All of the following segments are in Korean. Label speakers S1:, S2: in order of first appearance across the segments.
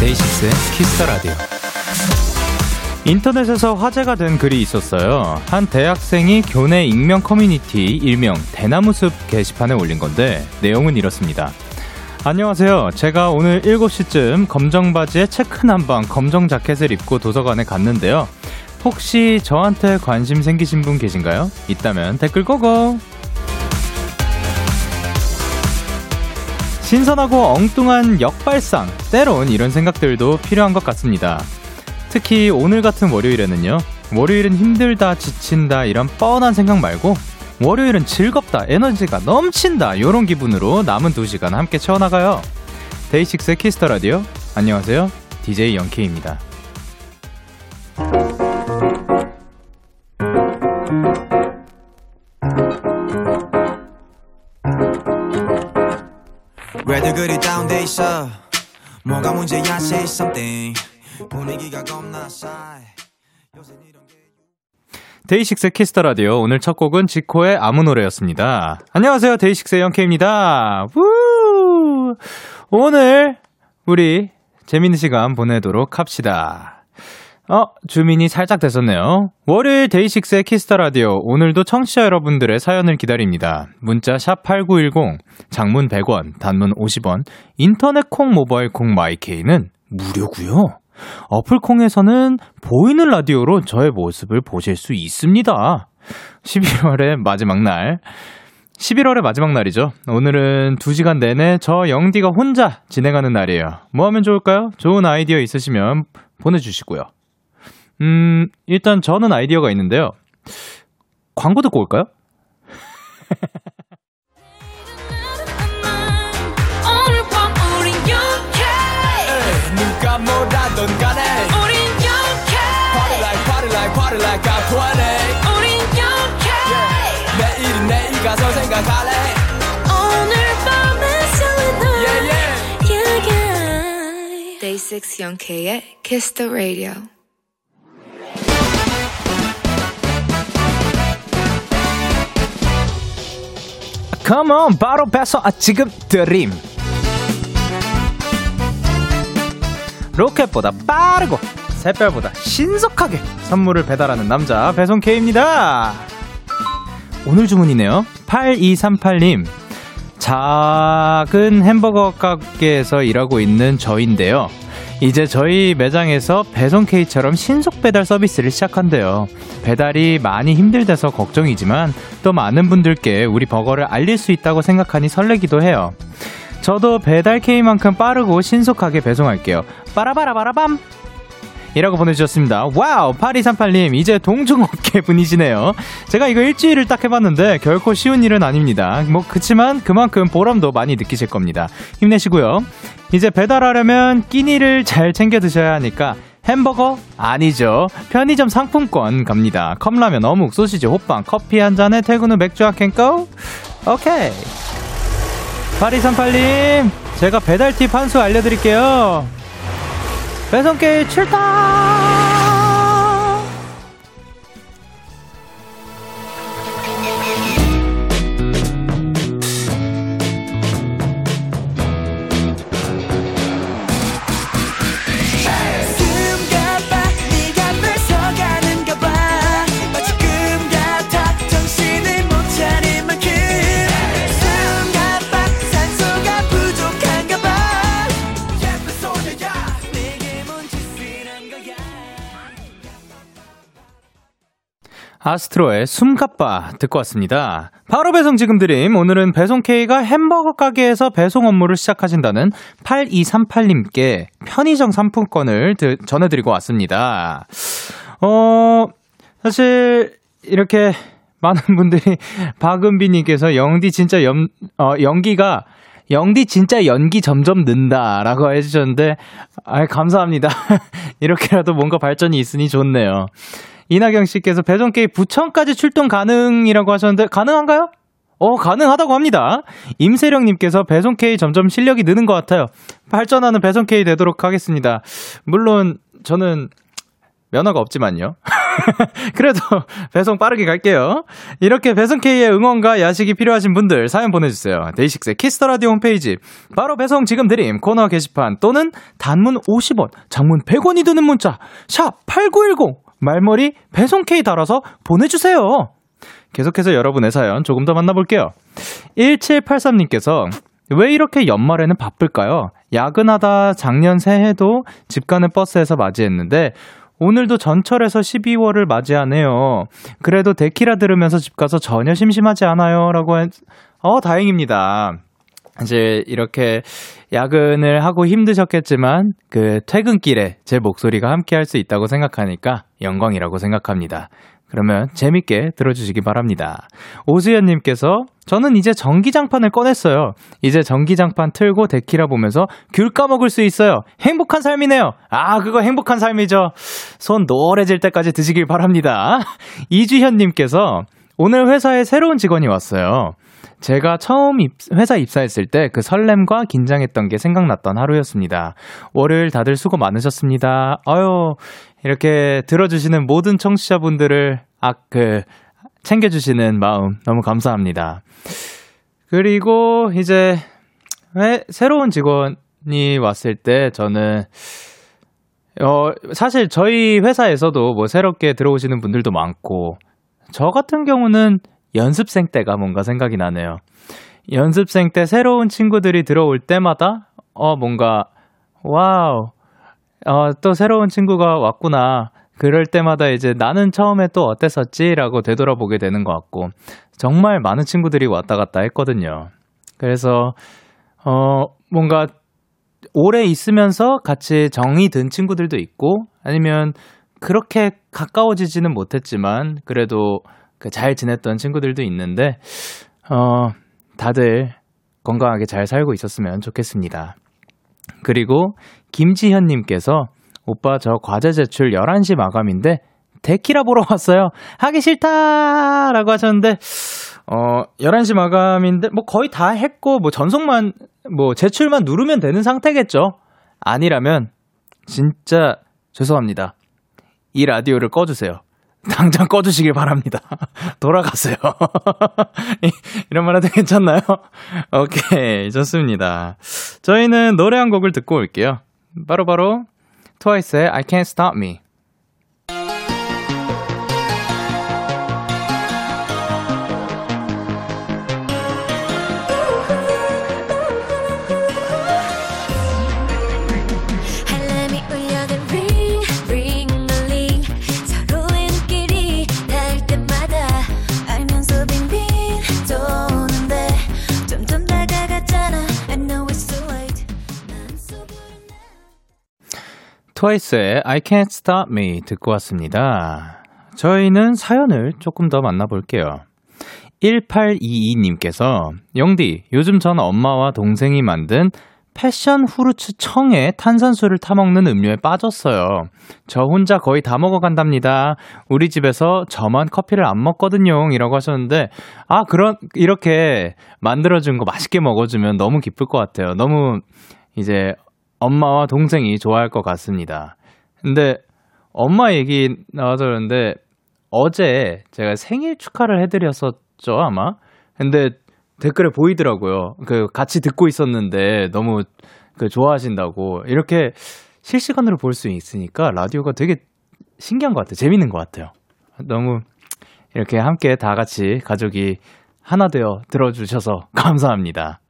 S1: 데이식스의 Kiss the Radio. 인터넷에서 화제가 된 글이 있었어요. 한 대학생이 교내 익명 커뮤니티 일명 대나무숲 게시판에 올린 건데 내용은 이렇습니다. 안녕하세요. 제가 오늘 7시쯤 검정 바지에 체크 남방 검정 자켓을 입고 도서관에 갔는데요. 혹시 저한테 관심 생기신 분 계신가요? 있다면 댓글 go go! 신선하고 엉뚱한 역발상, 때론 이런 생각들도 필요한 것 같습니다. 특히 오늘 같은 월요일에는요, 월요일은 힘들다, 지친다, 이런 뻔한 생각 말고, 월요일은 즐겁다, 에너지가 넘친다, 이런 기분으로 남은 두 시간 함께 채워나가요. 데이식스의 Kiss the Radio. 안녕하세요. DJ 영케입니다. 왜 분위기가 겁나 싸해 데이식스 Kiss the Radio 오늘 첫 곡은 지코의 아무 노래였습니다. 안녕하세요. 데이식스의 영케입니다. 우! 오늘 우리 재밌는 시간 보내도록 합시다. 어, zoom in이 살짝 됐었네요. 월요일 데이식스의 Kiss the Radio. 오늘도 청취자 여러분들의 사연을 기다립니다. 문자 샵 8910, 장문 100원, 단문 50원, 인터넷 콩, 모바일 콩, 마이케이는 무료고요. 어플 콩에서는 보이는 라디오로 저의 모습을 보실 수 있습니다. 11월의 마지막 날. 11월의 마지막 날이죠. 오늘은 2시간 내내 저 영디가 혼자 진행하는 날이에요. 뭐 하면 좋을까요? 좋은 아이디어 있으시면 보내주시고요. 음, 일단 저는 아이디어가 있는데요. 광고 듣고 올까요? yeah. Day 6 영케의 Kiss the Radio Come 바로 배송 아, 지금 드림. 로켓보다 빠르고 새별보다 신속하게 선물을 배달하는 남자 배송 K입니다. 오늘 주문이네요. 8238님. 작은 햄버거 가게에서 일하고 있는 저인데요. 이제 저희 매장에서 배송 K처럼 신속 배달 서비스를 시작한대요. 배달이 많이 힘들대서 걱정이지만 또 많은 분들께 우리 버거를 알릴 수 있다고 생각하니 설레기도 해요. 저도 배달 K만큼 빠르고 신속하게 배송할게요. 빠라바라바라밤! 이라고 보내주셨습니다. Wow! 8238님, 이제 동종업계 분이시네요. 제가 이거 일주일을 딱 해봤는데 결코 쉬운 일은 아닙니다. 뭐, 그치만 그만큼 보람도 많이 느끼실 겁니다. 힘내시고요. 이제 배달하려면 끼니를 잘 챙겨 드셔야 하니까 햄버거? 아니죠. 편의점 상품권 갑니다. 컵라면, 어묵, 소시지, 호빵, 커피 한 잔에 퇴근 후 맥주 한캔 고? 오케이. 8238님, 제가 배달 팁 한 수 알려드릴게요. 배송길 출동! 아스트로의 숨가빠 듣고 왔습니다. 바로 배송 지금 드림. 오늘은 배송 K가 햄버거 가게에서 배송 업무를 시작하신다는 8238님께 편의점 상품권을 드, 전해드리고 왔습니다. 어, 사실, 이렇게 많은 분들이 박은비님께서 영디 진짜 연, 어, 연기가 영디 진짜 연기 점점 는다라고 해주셨는데, 아 감사합니다. 이렇게라도 뭔가 발전이 있으니 좋네요. 이나경 씨께서 배송 K님 부천까지 출동 가능이라고 하셨는데, 가능한가요? 어, 가능하다고 합니다. 임세령님께서 배송K 점점 실력이 느는 것 같아요. 발전하는 배송K 되도록 하겠습니다. 물론, 저는 면허가 없지만요. 그래도 배송 빠르게 갈게요. 이렇게 배송K의 응원과 야식이 필요하신 분들 사연 보내주세요. 데이식스의 Kiss the Radio 홈페이지 바로 배송 지금 드림 코너 게시판 또는 단문 50원, 장문 100원이 드는 문자 샵 8910 말머리 배송K 달아서 보내주세요. 계속해서 여러분의 사연 조금 더 만나볼게요. 1783님께서 왜 이렇게 연말에는 바쁠까요? 야근하다 작년 새해도 집 가는 버스에서 맞이했는데 오늘도 전철에서 12월을 맞이하네요. 그래도 데키라 들으면서 집 가서 전혀 심심하지 않아요. 라고 했, 어, 다행입니다. 이제 이렇게 야근을 하고 힘드셨겠지만 그 퇴근길에 제 목소리가 함께 할 수 있다고 생각하니까 영광이라고 생각합니다. 그러면 재밌게 들어주시기 바랍니다. 오수연님께서 저는 이제 전기장판을 꺼냈어요. 이제 전기장판 틀고 데키라 보면서 귤 까먹을 수 있어요. 행복한 삶이네요. 아, 그거 행복한 삶이죠. 손 노래질 때까지 드시길 바랍니다. 이주현님께서 오늘 회사에 새로운 직원이 왔어요. 제가 처음 입, 회사 입사했을 때 그 설렘과 긴장했던 게 생각났던 하루였습니다. 월요일 다들 수고 많으셨습니다. 아유, 이렇게 들어주시는 모든 청취자분들을 아, 그, 챙겨주시는 마음 너무 감사합니다. 그리고 이제 회, 새로운 직원이 왔을 때 저는 어, 사실 저희 회사에서도 뭐 새롭게 들어오시는 분들도 많고 저 같은 경우는 연습생 때가 뭔가 생각이 나네요. 연습생 때 새로운 친구들이 들어올 때마다 어 뭔가 와우 어, 또 새로운 친구가 왔구나. 그럴 때마다 이제 나는 처음에 또 어땠었지? 라고 되돌아보게 되는 것 같고, 정말 많은 친구들이 왔다 갔다 했거든요. 그래서, 어, 뭔가 오래 있으면서 같이 정이 든 친구들도 있고, 아니면 그렇게 가까워지지는 못했지만, 그래도 그 잘 지냈던 친구들도 있는데, 어, 다들 건강하게 잘 살고 있었으면 좋겠습니다. 그리고 김지현님께서 오빠 저 과제 제출 11시 마감인데 데키라 보러 왔어요. 하기 싫다! 라고 하셨는데, 어, 11시 마감인데, 뭐 거의 다 했고, 뭐 전송만, 뭐 제출만 누르면 되는 상태겠죠? 아니라면, 진짜 죄송합니다. 이 라디오를 꺼주세요. 당장 꺼주시길 바랍니다. 돌아가세요. 이런 말 해도 괜찮나요? 오케이, 좋습니다. 저희는 노래 한 곡을 듣고 올게요. 바로바로 바로 트와이스의 I Can't Stop Me. 트와이스의 I Can't Stop Me 듣고 왔습니다. 저희는 사연을 조금 더 만나볼게요. 1822님께서 영디, 요즘 전 엄마와 동생이 만든 패션 후르츠 청에 탄산수를 타먹는 음료에 빠졌어요. 저 혼자 거의 다 먹어간답니다. 우리 집에서 저만 커피를 안 먹거든요. 이라고 하셨는데, 아, 그런, 이렇게 만들어준 거 맛있게 먹어주면 너무 기쁠 것 같아요. 너무 이제 엄마와 동생이 좋아할 것 같습니다. 근데 엄마 얘기 나와서 그런데 어제 제가 생일 축하를 해드렸었죠, 아마? 근데 댓글에 보이더라고요. 그 같이 듣고 있었는데 너무 그 좋아하신다고. 이렇게 실시간으로 볼 수 있으니까 라디오가 되게 신기한 것 같아요. 재밌는 것 같아요. 너무 이렇게 함께 다 같이 가족이 하나 되어 들어주셔서 감사합니다.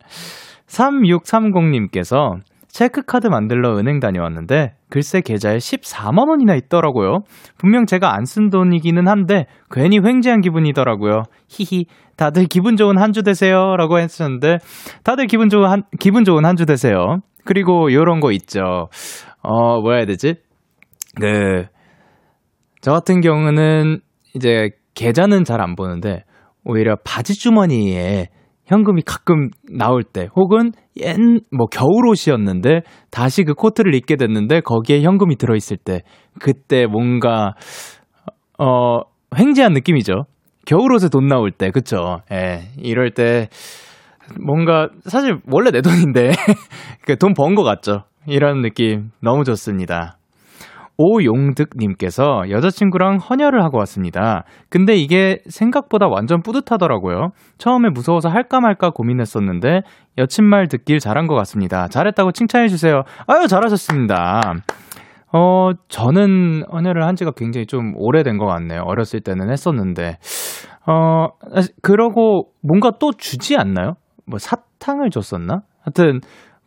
S1: 3630님께서 체크카드 만들러 은행 다녀왔는데 글쎄 계좌에 14만 원이나 있더라고요. 분명 제가 안 쓴 돈이기는 한데 괜히 횡재한 기분이더라고요. 히히. 다들 기분 좋은 한 주 되세요라고 했었는데 다들 기분 좋은 한 기분 좋은 한 주 되세요. 그리고 요런 거 있죠. 어, 뭐야 해야 되지? 그 저 같은 경우는 이제 계좌는 잘 안 보는데 오히려 바지 주머니에 현금이 가끔 나올 때 혹은 옛 뭐 겨울 옷이었는데 다시 그 코트를 입게 됐는데 거기에 현금이 들어 있을 때 그때 뭔가 어, 횡재한 느낌이죠. 겨울 옷에 돈 나올 때, 그쵸? 예, 이럴 때, 뭔가, 사실 원래 내 돈인데, 그 돈번것 같죠? 이런 느낌 너무 좋습니다. 오용득님께서 여자친구랑 헌혈을 하고 왔습니다. 근데 이게 생각보다 완전 뿌듯하더라고요. 처음에 무서워서 할까 말까 고민했었는데 여친 말 듣길 잘한 것 같습니다. 잘했다고 칭찬해주세요. 아유, 잘하셨습니다. 어, 저는 헌혈을 한 지가 굉장히 좀 오래된 것 같네요. 어렸을 때는 했었는데. 어, 그러고 뭔가 또 주지 않나요? 뭐 사탕을 줬었나? 하여튼,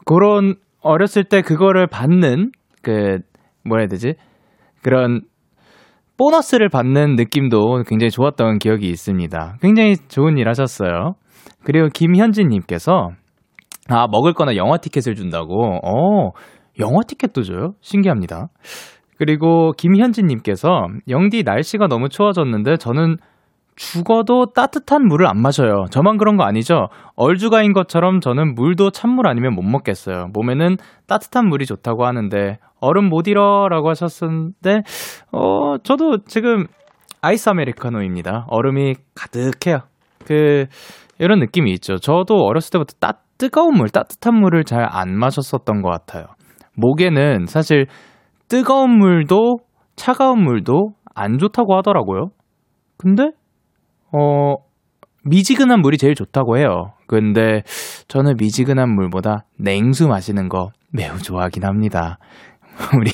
S1: 그런 어렸을 때 그거를 받는 그 뭐라 해야 되지? 그런 보너스를 받는 느낌도 굉장히 좋았던 기억이 있습니다. 굉장히 좋은 일 하셨어요. 그리고 김현진님께서 아 먹을 거나 영화 티켓을 준다고. 어 영화 티켓도 줘요? 신기합니다. 그리고 김현진님께서 영디 날씨가 너무 추워졌는데 저는 죽어도 따뜻한 물을 안 마셔요. 저만 그런 거 아니죠? 얼주가인 것처럼 저는 물도 찬물 아니면 못 먹겠어요. 몸에는 따뜻한 물이 좋다고 하는데 얼음 못 잃어라고 하셨는데 어 저도 지금 아이스 아메리카노입니다. 얼음이 가득해요. 그 이런 느낌이 있죠. 저도 어렸을 때부터 따 뜨거운 물, 따뜻한 물을 잘 안 마셨었던 것 같아요. 목에는 사실 뜨거운 물도 차가운 물도 안 좋다고 하더라고요. 근데 어, 미지근한 물이 제일 좋다고 해요. 근데 저는 미지근한 물보다 냉수 마시는 거 매우 좋아하긴 합니다. 우리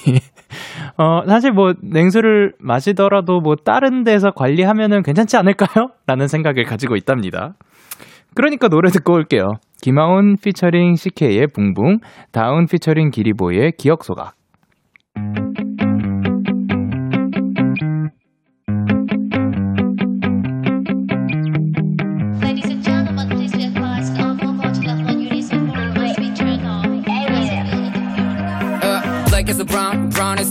S1: 어 사실 뭐 냉수를 마시더라도 뭐 다른 데서 관리하면은 괜찮지 않을까요? 라는 생각을 가지고 있답니다. 그러니까 노래 듣고 올게요. 김하온 피처링 CK의 붕붕, 다운 피처링 기리보이의 기억 소각.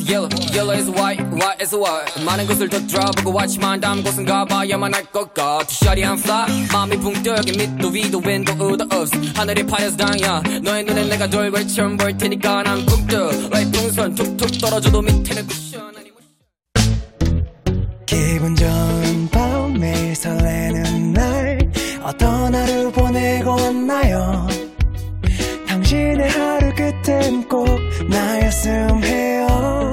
S1: Is white, white is white. 많은 곳을 더 들어보고 왔지만 다음 곳은 가봐야만 할 것 같아. 샤리 I'm fly 마음이 붕 뜨게 밑도 위도 윈도 우도 없어. 하늘이 파여서 당야. 너의 눈에 내가 돌고 처음 볼 테니까 난붕 뜨. like 풍선 툭툭 떨어져도 밑에는 쿠션 기분 좋은 밤 매일 설레는 날. 어떤 하루 보내고 왔나요? 당신의 하루 끝엔 꼭 나였음 해요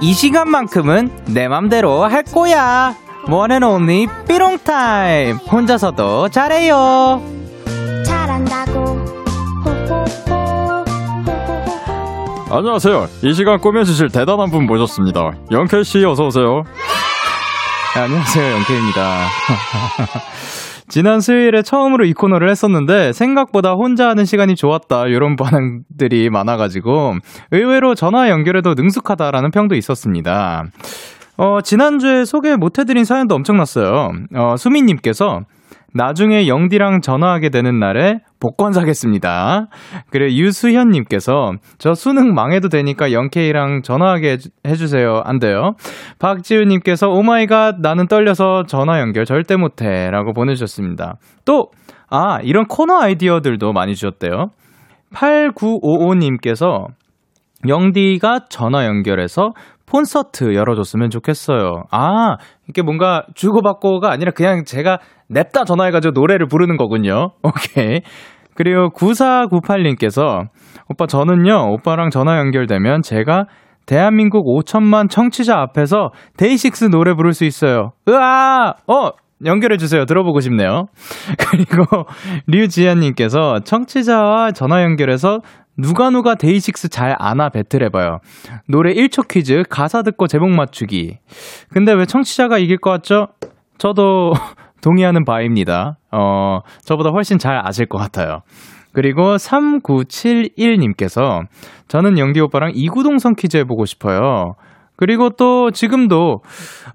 S1: 이 시간만큼은 내 맘대로 할 거야. 원앤 온리 삐롱 타임. 혼자서도 잘해요. 잘한다고.
S2: 안녕하세요. 이 시간 꾸며주실 대단한 분 모셨습니다. 영케이 씨 어서 오세요.
S1: 네, 안녕하세요, 영케입니다. 지난 수요일에 처음으로 이 코너를 했었는데 생각보다 혼자 하는 시간이 좋았다 이런 반응들이 많아가지고 의외로 전화 연결에도 능숙하다라는 평도 있었습니다. 어, 지난주에 소개 못해드린 사연도 엄청났어요. 어, 수민님께서 나중에 영디랑 전화하게 되는 날에 복권 사겠습니다. 그래, 유수현님께서 저 수능 망해도 되니까 영케이랑 전화하게 해주세요. 안 돼요. 박지우님께서 oh my god 나는 떨려서 전화 연결 절대 못해. 라고 보내주셨습니다. 또, 아, 이런 코너 아이디어들도 많이 주셨대요. 8955님께서 영디가 전화 연결해서 콘서트 열어줬으면 좋겠어요. 아, 이게 뭔가 주고받고가 아니라 그냥 제가 냅다 전화해가지고 노래를 부르는 거군요. 오케이. 그리고 9498님께서 오빠 저는요, 오빠랑 전화 연결되면 제가 대한민국 5천만 청취자 앞에서 데이식스 노래 부를 수 있어요. 으아! 어! 연결해주세요. 들어보고 싶네요. 그리고 류지아님께서 청취자와 전화 연결해서 누가 누가 데이식스 잘 아나 배틀해봐요. 노래 1초 퀴즈, 가사 듣고 제목 맞추기. 근데 왜 청취자가 이길 것 같죠? 저도 동의하는 바입니다. 어, 저보다 훨씬 잘 아실 것 같아요. 그리고 3971님께서 저는 영디 오빠랑 이구동성 퀴즈 해보고 싶어요. 그리고 또 지금도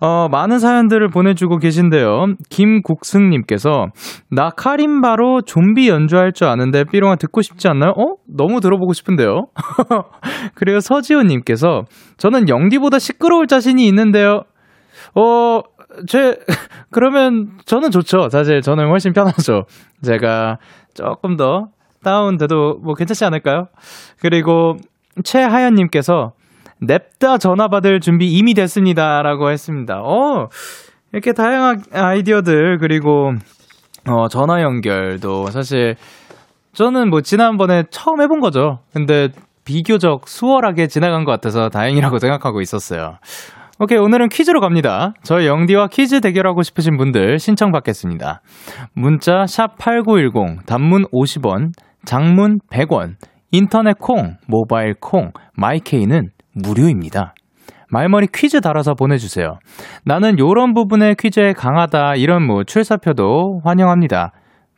S1: 어, 많은 사연들을 보내주고 계신데요. 김국승님께서 나 카림바로 좀비 연주할 줄 아는데 삐롱아 듣고 싶지 않나요? 어? 너무 들어보고 싶은데요. 그리고 서지호님께서 저는 영디보다 시끄러울 자신이 있는데요. 어, 제 그러면 저는 좋죠. 사실 저는 훨씬 편하죠. 제가 조금 더 다운돼도 뭐 괜찮지 않을까요? 그리고 최하연님께서 냅다 전화 받을 준비 이미 됐습니다라고 했습니다. 어 이렇게 다양한 아이디어들 그리고 어 전화 연결도 사실 저는 뭐 지난번에 처음 해본 거죠. 근데 비교적 수월하게 지나간 것 같아서 다행이라고 생각하고 있었어요. 오케이, 오늘은 퀴즈로 갑니다. 저희 영디와 퀴즈 대결하고 싶으신 분들 신청 받겠습니다. 문자 샵8910, 단문 50원, 장문 100원, 인터넷 콩, 모바일 콩, 마이케이는 무료입니다. 말머리 퀴즈 달아서 보내주세요. 나는 요런 부분에 퀴즈에 강하다, 이런 뭐 출사표도 환영합니다.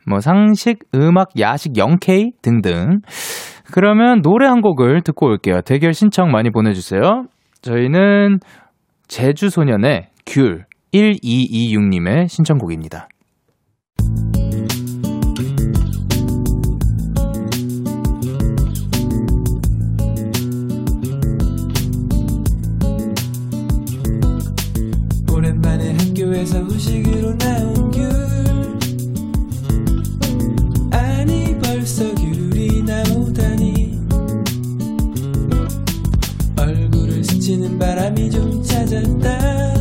S1: 뭐 상식, 음악, 야식, 0K 등등. 그러면 노래 한 곡을 듣고 올게요. 대결 신청 많이 보내주세요. 저희는 제주소년의 귤 1226님의 신청곡입니다.
S3: 오랜만에 학교에서 후식으로 나온 바람이 좀 찾았다.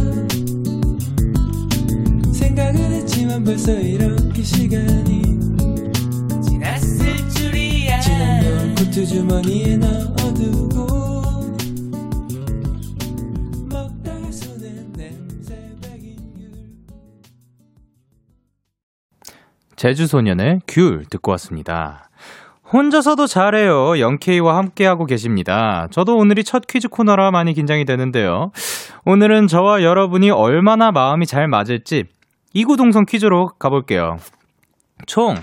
S3: 생각을 했지만 벌써 이렇게 시간이 지났을 줄이야. 지난 겨울 코트 주머니에 넣어두고 먹다가 손에 냄새 배긴 귤
S1: 제주소년의 귤 듣고 왔습니다. 혼자서도 잘해요. 영케이와 함께하고 계십니다. 저도 오늘이 첫 퀴즈 코너라 많이 긴장이 되는데요. 오늘은 저와 여러분이 얼마나 마음이 잘 맞을지 이구동성 퀴즈로 가볼게요. 총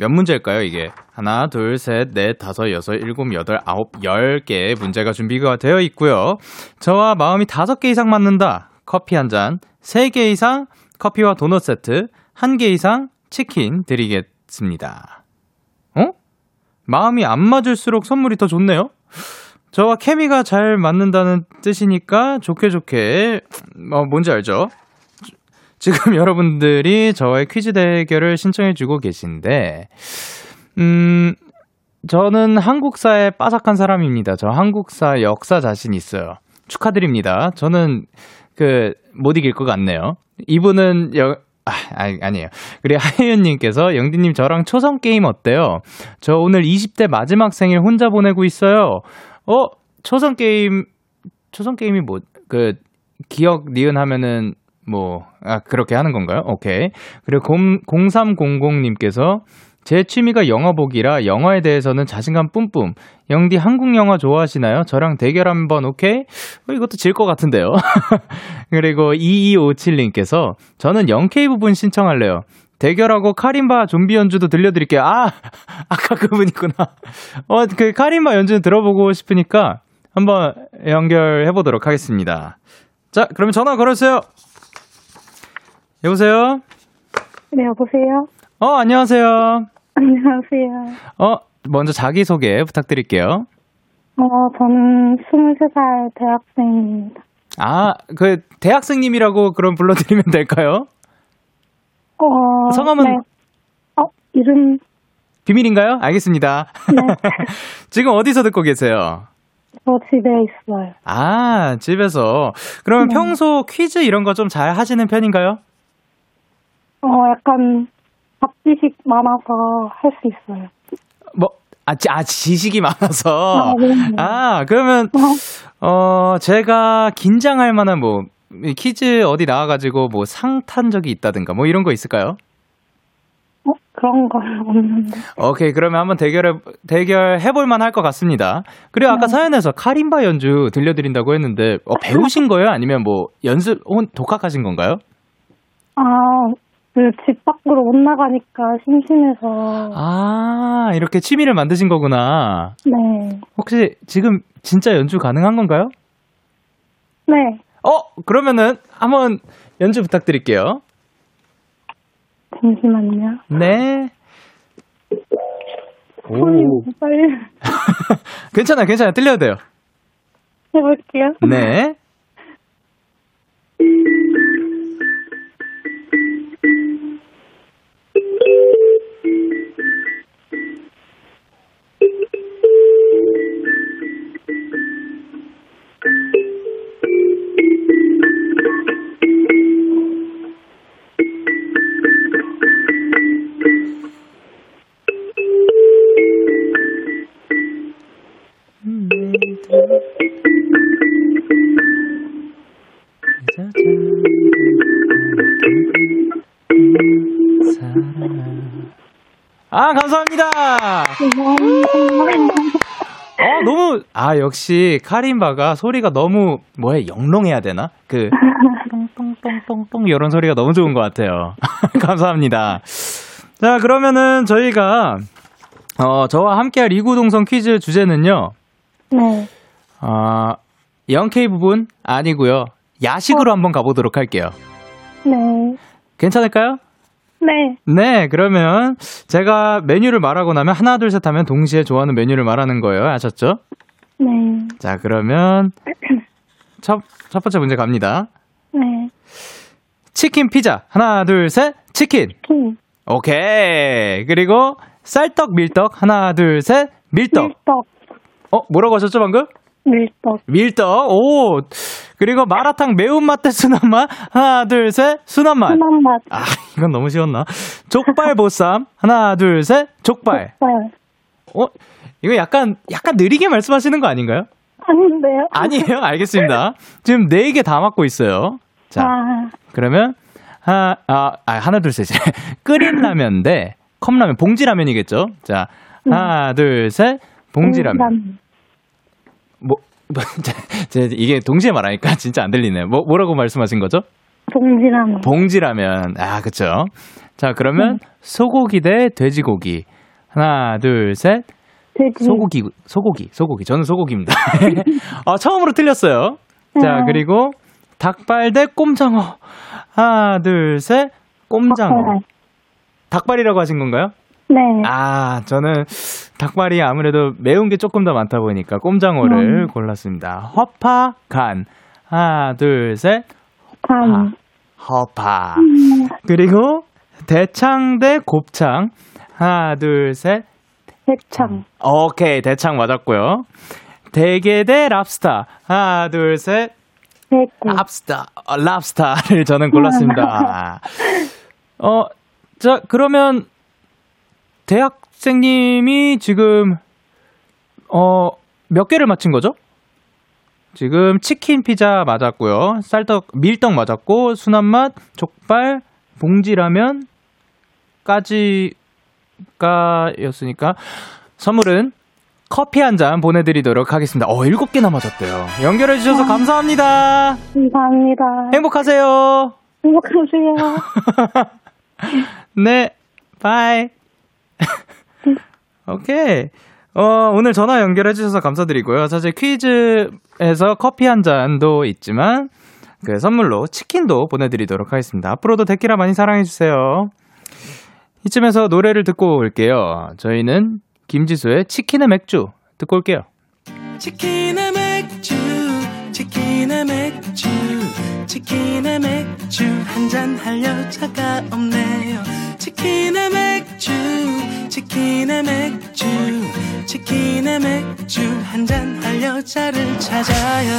S1: 몇 문제일까요, 이게? 하나, 둘, 셋, 넷, 다섯, 여섯, 일곱, 여덟, 아홉, 열 개의 문제가 준비가 되어 있고요. 저와 마음이 다섯 개 이상 맞는다. 커피 한 잔, 세 개 이상 커피와 도넛 세트, 한 개 이상 치킨 드리겠습니다. 어? 마음이 안 맞을수록 선물이 더 좋네요? 저와 케미가 잘 맞는다는 뜻이니까 좋게 좋게, 어, 뭔지 알죠? 지금 여러분들이 저의 퀴즈 대결을 신청해주고 계신데, 음, 저는 한국사에 빠삭한 사람입니다. 저 한국사 역사 자신 있어요. 축하드립니다. 저는 그, 못 이길 것 같네요. 이분은 여, 아, 아니, 아니에요. 그리고 하이윤님께서 영디님 저랑 초성 게임 어때요? 저 오늘 20대 마지막 생일 혼자 보내고 있어요. 어, 초성 게임, 초성 게임이 뭐, 그, 기억 니은 하면은 뭐, 아, 그렇게 하는 건가요? 오케이. 그리고 0300님께서 제 취미가 영화 보기라 영화에 대해서는 자신감 뿜뿜. 영디 한국 영화 좋아하시나요? 저랑 대결 한번 오케이? 어, 이것도 질 것 같은데요. 그리고 2257님께서 저는 0K 부분 신청할래요. 대결하고 카림바 좀비 연주도 들려드릴게요. 아, 아까 그분이구나. 어, 그 카림바 연주 들어보고 싶으니까 한번 연결해 보도록 하겠습니다. 자, 그러면 전화 걸어주세요. 여보세요?
S4: 네, 여보세요?
S1: 어, 안녕하세요.
S4: 안녕하세요.
S1: 어, 먼저 자기소개 부탁드릴게요.
S4: 어, 저는 23살 대학생입니다.
S1: 아, 그, 대학생님이라고 그럼 불러드리면 될까요?
S4: 어,
S1: 성함은?
S4: 네. 어, 이름,
S1: 비밀인가요? 알겠습니다.
S4: 네.
S1: 지금 어디서 듣고 계세요?
S4: 저 집에 있어요.
S1: 아, 집에서. 그러면
S4: 네.
S1: 평소 퀴즈 이런 거 좀 잘 하시는 편인가요?
S4: 어, 약간 잡지식 많아서 할 수 있어요.
S1: 뭐, 아, 지, 아, 지식이 많아서.
S4: 아, 네.
S1: 아, 그러면,
S4: 어,
S1: 어, 제가 긴장할 만한 뭐, 이 퀴즈 어디 나와가지고 뭐 상 탄 적이 있다든가 뭐 이런 거 있을까요?
S4: 어, 그런 건 없는데.
S1: 오케이, 그러면 한번 대결해, 대결해볼 만 할 것 같습니다. 그리고 아까
S4: 네.
S1: 사연에서 카림바 연주 들려드린다고 했는데, 어, 배우신 거예요? 아니면 뭐, 연습, 혹은 독학하신 건가요?
S4: 아, 집 밖으로 못 나가니까 심심해서.
S1: 아, 이렇게 취미를 만드신 거구나.
S4: 네.
S1: 혹시 지금 진짜 연주 가능한 건가요?
S4: 네.
S1: 어, 그러면은 한번 연주 부탁드릴게요.
S4: 잠시만요.
S1: 네.
S4: 손이
S1: 오.
S4: 빨리
S1: 괜찮아요, 괜찮아요. 들려도 돼요.
S4: 해볼게요.
S1: 네. 아, 감사합니다. 어, 너무, 아, 역시, 카림바가 소리가 너무, 뭐야, 영롱해야 되나? 그, 똥똥똥똥똥, 이런 소리가 너무 좋은 것 같아요. 감사합니다. 자, 그러면은 저희가, 어, 저와 함께할 이구동성 퀴즈 주제는요,
S4: 네.
S1: 어, 영케이 부분 아니고요 야식으로 한번 가보도록 할게요.
S4: 네.
S1: 괜찮을까요?
S4: 네.
S1: 네, 그러면 제가 메뉴를 말하고 나면 하나, 둘, 셋 하면 동시에 좋아하는 메뉴를 말하는 거예요. 아셨죠?
S4: 네.
S1: 자, 그러면 첫, 첫 번째 문제 갑니다.
S4: 네.
S1: 치킨 피자. 하나, 둘, 셋. 치킨.
S4: 키.
S1: 오케이. 그리고 쌀떡, 밀떡. 하나, 둘, 셋. 밀떡.
S4: 밀떡.
S1: 어, 뭐라고 하셨죠, 방금?
S4: 밀떡.
S1: 밀떡. 오. 그리고 마라탕 매운맛 대 순한맛. 하나, 둘, 셋. 순한맛.
S4: 순한 맛.
S1: 아, 이건 너무 쉬웠나? 족발 보쌈. 하나, 둘, 셋. 족발.
S4: 쌀.
S1: 어? 이거 약간, 약간 느리게 말씀하시는 거 아닌가요?
S4: 아닌데요?
S1: 아니에요? 알겠습니다. 지금 네 개 다 맞고 있어요. 자,
S4: 아,
S1: 그러면, 하, 아, 아, 하나, 둘, 셋. 끓인 라면 대 컵라면, 봉지라면이겠죠? 자, 하나, 둘, 셋. 봉지라면.
S4: 봉지라면.
S1: 뭐, 이게 동시에 말하니까 진짜 안 들리네요. 뭐, 뭐라고 말씀하신 거죠?
S4: 봉지라면.
S1: 봉지라면. 아, 그쵸. 자, 그러면 소고기 대 돼지고기. 하나, 둘, 셋.
S4: 돼지.
S1: 소고기, 소고기, 소고기. 저는 소고기입니다. 아, 처음으로 틀렸어요. 자,
S4: 음.
S1: 그리고 닭발 대 꼼장어. 하나, 둘, 셋. 꼼장어.
S4: 닭발.
S1: 닭발이라고 하신 건가요?
S4: 네.
S1: 아, 저는 닭발이 아무래도 매운 게 조금 더 많다 보니까 꼼장어를
S4: 음.
S1: 골랐습니다. 허파, 간. 하나, 둘, 셋.
S4: 간.
S1: 허파. 그리고 대창 대 곱창. 하나, 둘, 셋.
S4: 대창.
S1: 오케이, 대창 맞았고요. 대게 대 랍스타. 하나, 둘, 셋.
S4: 대구.
S1: 랍스타. 어, 랍스타를 저는 골랐습니다. 어, 자, 그러면 대 학생님이 지금 어, 몇 개를 맞힌 거죠? 지금 치킨 피자 맞았고요. 쌀떡, 밀떡 맞았고, 순한맛, 족발, 봉지라면 까지가였으니까 선물은 커피 한 잔 보내드리도록 하겠습니다. 어, 일곱 개나 맞았대요. 연결해주셔서 감사합니다.
S4: 감사합니다.
S1: 행복하세요.
S4: 행복하세요.
S1: 네, bye. 오케이. 어, 오늘 전화 연결해주셔서 감사드리고요. 사실 퀴즈에서 커피 한 잔도 있지만, 그 선물로 치킨도 보내드리도록 하겠습니다. 앞으로도 데키라 많이 사랑해주세요. 이쯤에서 노래를 듣고 올게요. 저희는 김지수의 치킨의 맥주 듣고 올게요.
S3: 치킨의 맥주 치킨의 맥주 치킨의 맥주 한잔 할 여자가 없네요 치킨의 맥주 치킨의 맥주 치킨의 맥주 한잔 할 여자를 찾아요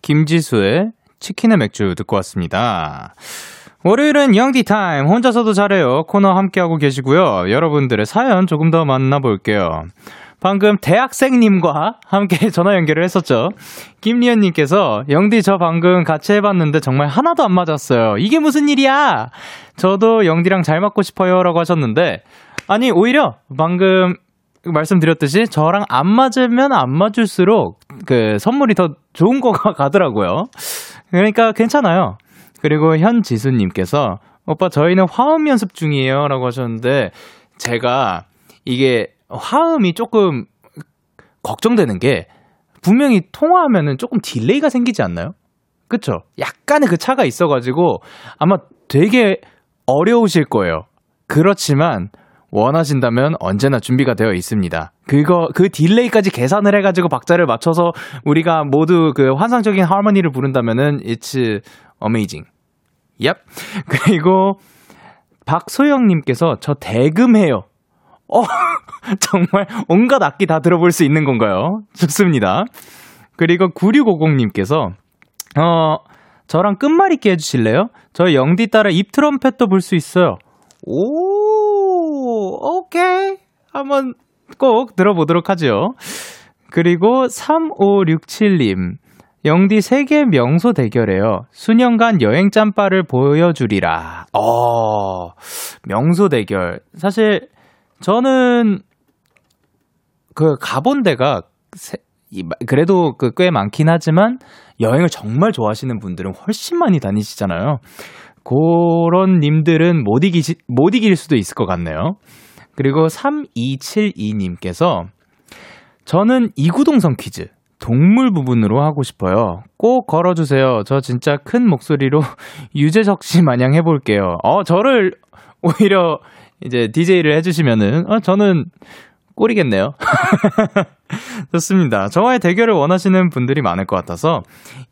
S1: 김지수의 치킨의 맥주 듣고 왔습니다. 월요일은 영디 타임 혼자서도 잘해요 코너 함께하고 계시고요. 여러분들의 사연 조금 더 만나볼게요. 방금 대학생님과 함께 전화 연결을 했었죠. 김리현님께서, 영디 저 방금 같이 해봤는데 정말 하나도 안 맞았어요. 이게 무슨 일이야? 저도 영디랑 잘 맞고 싶어요. 라고 하셨는데, 아니, 오히려 방금 말씀드렸듯이 저랑 안 맞으면 안 맞을수록 그 선물이 더 좋은 거가 가더라고요. 그러니까 괜찮아요. 그리고 현지수님께서 오빠 저희는 화음 연습 중이에요 라고 하셨는데 제가 이게 화음이 조금 걱정되는 게 분명히 통화하면은 조금 delay가 생기지 않나요? 그쵸? 약간의 그 차가 있어가지고 아마 되게 어려우실 거예요. 그렇지만 원하신다면 언제나 준비가 되어 있습니다. 그거, 그 delay까지 계산을 해가지고 박자를 맞춰서 우리가 모두 그 환상적인 하모니를 부른다면은 it's amazing. 얍. 그리고 박소영님께서 저 대금해요. 어, 정말 온갖 악기 다 들어볼 수 있는 건가요? 좋습니다. 그리고 9650님께서, 어, 저랑 끝말잇기 해주실래요? 저 영디 따라 입 트럼펫도 불수 있어요. 오, 오케이. 한번 꼭 들어보도록 하죠. 그리고 3567님. 영디 세계 명소 대결에요. 수년간 여행 짬바를 보여주리라. 어, 명소 대결. 사실, 저는, 그, 가본 데가, 세, 그래도 그 꽤 많긴 하지만, 여행을 정말 좋아하시는 분들은 훨씬 많이 다니시잖아요. 그런 님들은 못 이기, 못 이길 수도 있을 것 같네요. 그리고 3272님께서 저는 이구동성 퀴즈 동물 부분으로 하고 싶어요. 꼭 걸어주세요. 저 진짜 큰 목소리로 유재석 씨 마냥 해볼게요. 어, 저를 오히려 이제 DJ를 해주시면은, 어, 저는 꼴이겠네요. 좋습니다. 저와의 대결을 원하시는 분들이 많을 것 같아서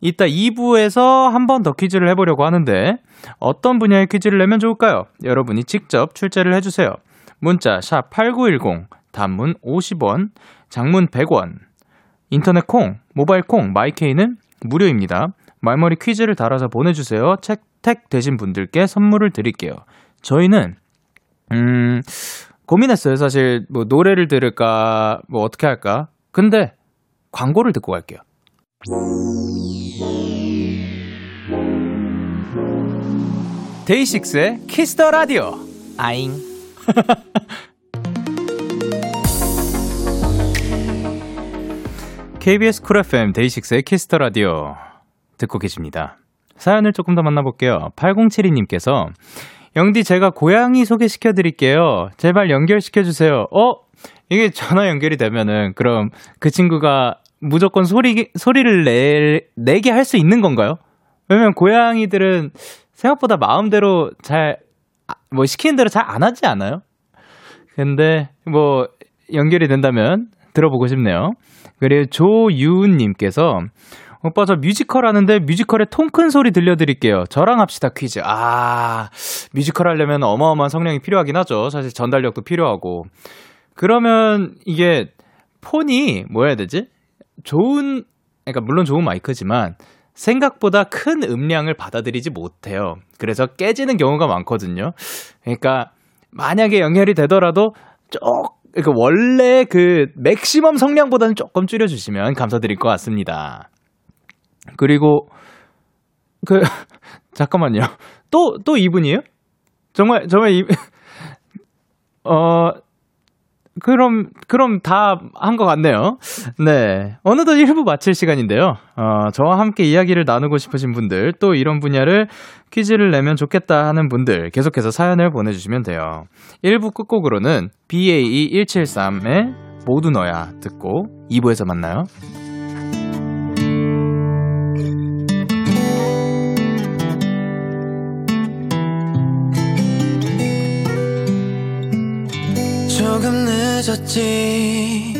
S1: 이따 2부에서 한 번 더 퀴즈를 해보려고 하는데 어떤 분야의 퀴즈를 내면 좋을까요? 여러분이 직접 출제를 해주세요. 문자 샵 8910 단문 50원 장문 100원 인터넷 콩 모바일 콩 마이케이는 무료입니다. 말머리 퀴즈를 달아서 보내주세요. 채택 되신 분들께 선물을 드릴게요. 저희는 음 고민했어요. 사실 뭐 노래를 들을까 뭐 어떻게 할까. 근데 광고를 듣고 갈게요. 데이식스의 Kiss the Radio. 아잉. KBS Cool FM 데이식스의 Kiss the Radio 듣고 계십니다. 사연을 조금 더 만나볼게요. 8072님께서 영디 제가 고양이 소개시켜 드릴게요. 제발 연결시켜 주세요. 어? 이게 전화 연결이 되면은 그럼 그 친구가 무조건 소리 소리를 내 내게 할 수 있는 건가요? 왜냐면 고양이들은 생각보다 마음대로 잘 뭐 시키는 대로 잘 안 하지 않아요? 근데 뭐 연결이 된다면 들어보고 싶네요. 그리고 조유은님께서 오빠 저 뮤지컬 하는데 뮤지컬의 통큰 소리 들려드릴게요. 저랑 합시다 퀴즈. 아 뮤지컬 하려면 어마어마한 성량이 필요하긴 하죠. 사실 전달력도 필요하고. 그러면 이게 폰이 뭐 해야 되지? 좋은 그러니까 물론 좋은 마이크지만 생각보다 큰 음량을 받아들이지 못해요. 그래서 깨지는 경우가 많거든요. 그러니까 만약에 연결이 되더라도 쪽 그러니까 원래 그 맥시멈 성량보다는 조금 줄여주시면 감사드릴 것 같습니다. 그리고 그 잠깐만요. 또 또 이분이에요? 정말 정말 이 어. 그럼, 그럼 다 한 것 같네요. 네. 어느덧 1부 마칠 시간인데요. 어, 저와 함께 이야기를 나누고 싶으신 분들, 또 이런 분야를 퀴즈를 내면 좋겠다 하는 분들, 계속해서 사연을 보내주시면 돼요. 1부 끝곡으로는 BAE173의 모두 너야 듣고 2부에서 만나요.
S3: 늦었지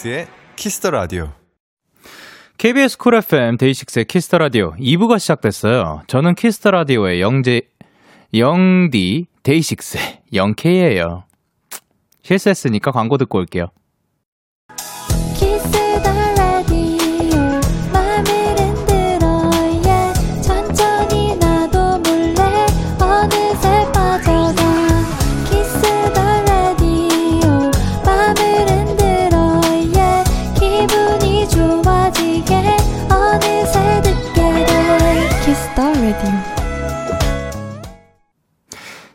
S5: 데이식스의 키스 더 라디오.
S1: KBS 쿨 FM 데이식스의 키스 더 라디오 2부가 시작됐어요. 저는 키스터 라디오의 영재 영디 데이식스의 영케이예요. 실수했으니까 광고 듣고 올게요.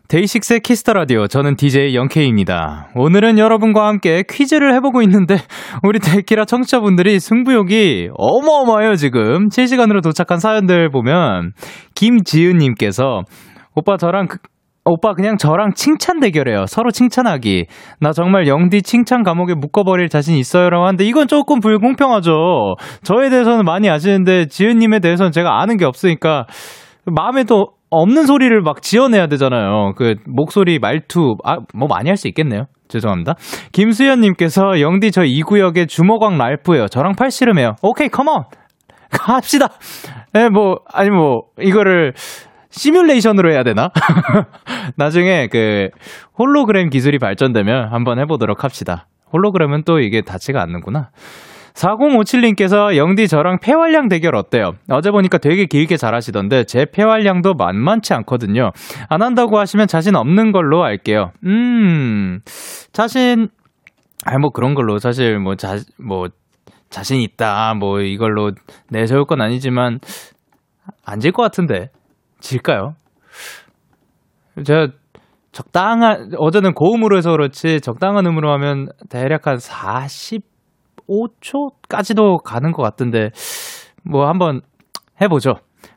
S1: 데이식스의 키스 더 라디오 저는 DJ 영케이입니다. 오늘은 여러분과 함께 퀴즈를 해보고 있는데 우리 데키라 청취자분들이 승부욕이 어마어마해요 지금 실시간으로 도착한 사연들 보면 김지은님께서 오빠 저랑 그- 오빠 그냥 저랑 칭찬 대결해요. 서로 칭찬하기. 나 정말 영디 칭찬 감옥에 묶어버릴 자신 있어요라고 하는데 이건 조금 불공평하죠. 저에 대해서는 많이 아시는데 지은님에 대해서는 제가 아는 게 없으니까 마음에 또 없는 소리를 막 지어내야 되잖아요. 그 목소리, 말투, 아, 뭐 많이 할 수 있겠네요. 죄송합니다. 김수현님께서 영디 저이 구역의 주먹왕 랄프예요. 저랑 팔씨름해요. 오케이, 컴온! 갑시다! 예, 뭐, 아니 뭐, 이거를 시뮬레이션으로 해야 되나? 나중에 그 홀로그램 기술이 발전되면 한번 해보도록 합시다. 홀로그램은 또 이게 닿지가 않는구나. 4057님께서 영디 저랑 폐활량 대결 어때요? 어제 보니까 되게 길게 잘하시던데 제 폐활량도 만만치 않거든요. 안 한다고 하시면 자신 없는 걸로 알게요. 음, 자신, 아니 뭐 그런 걸로 사실 뭐 자, 뭐 자신 있다 뭐 이걸로 내세울 건 아니지만 안 질 것 같은데 질까요? 제가 적당한 어제는 고음으로 해서 그렇지 적당한 음으로 하면 대략 한 45초까지도 가는 것 같던데 뭐 한번 해보죠.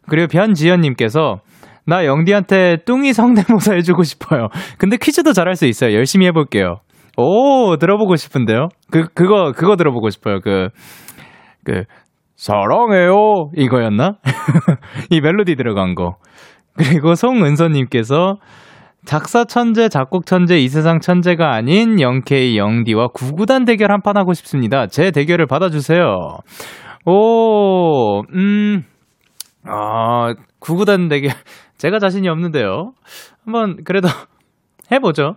S1: 그리고 변지연님께서 나 영디한테 뚱이 성대모사 해주고 싶어요. 근데 퀴즈도 잘할 수 있어요. 열심히 해볼게요. 오 들어보고 싶은데요. 그 그거 그거 들어보고 싶어요. 그그 사랑해요 이거였나? 이 멜로디 들어간 거. 그리고 송은서님께서 작사 천재, 작곡 천재, 이 세상 천재가 아닌 영케이 영디와 구구단 대결 한 판 하고 싶습니다. 제 대결을 받아주세요. 오, 음, 아, 구구단 대결. 제가 자신이 없는데요. 한번 그래도 해보죠.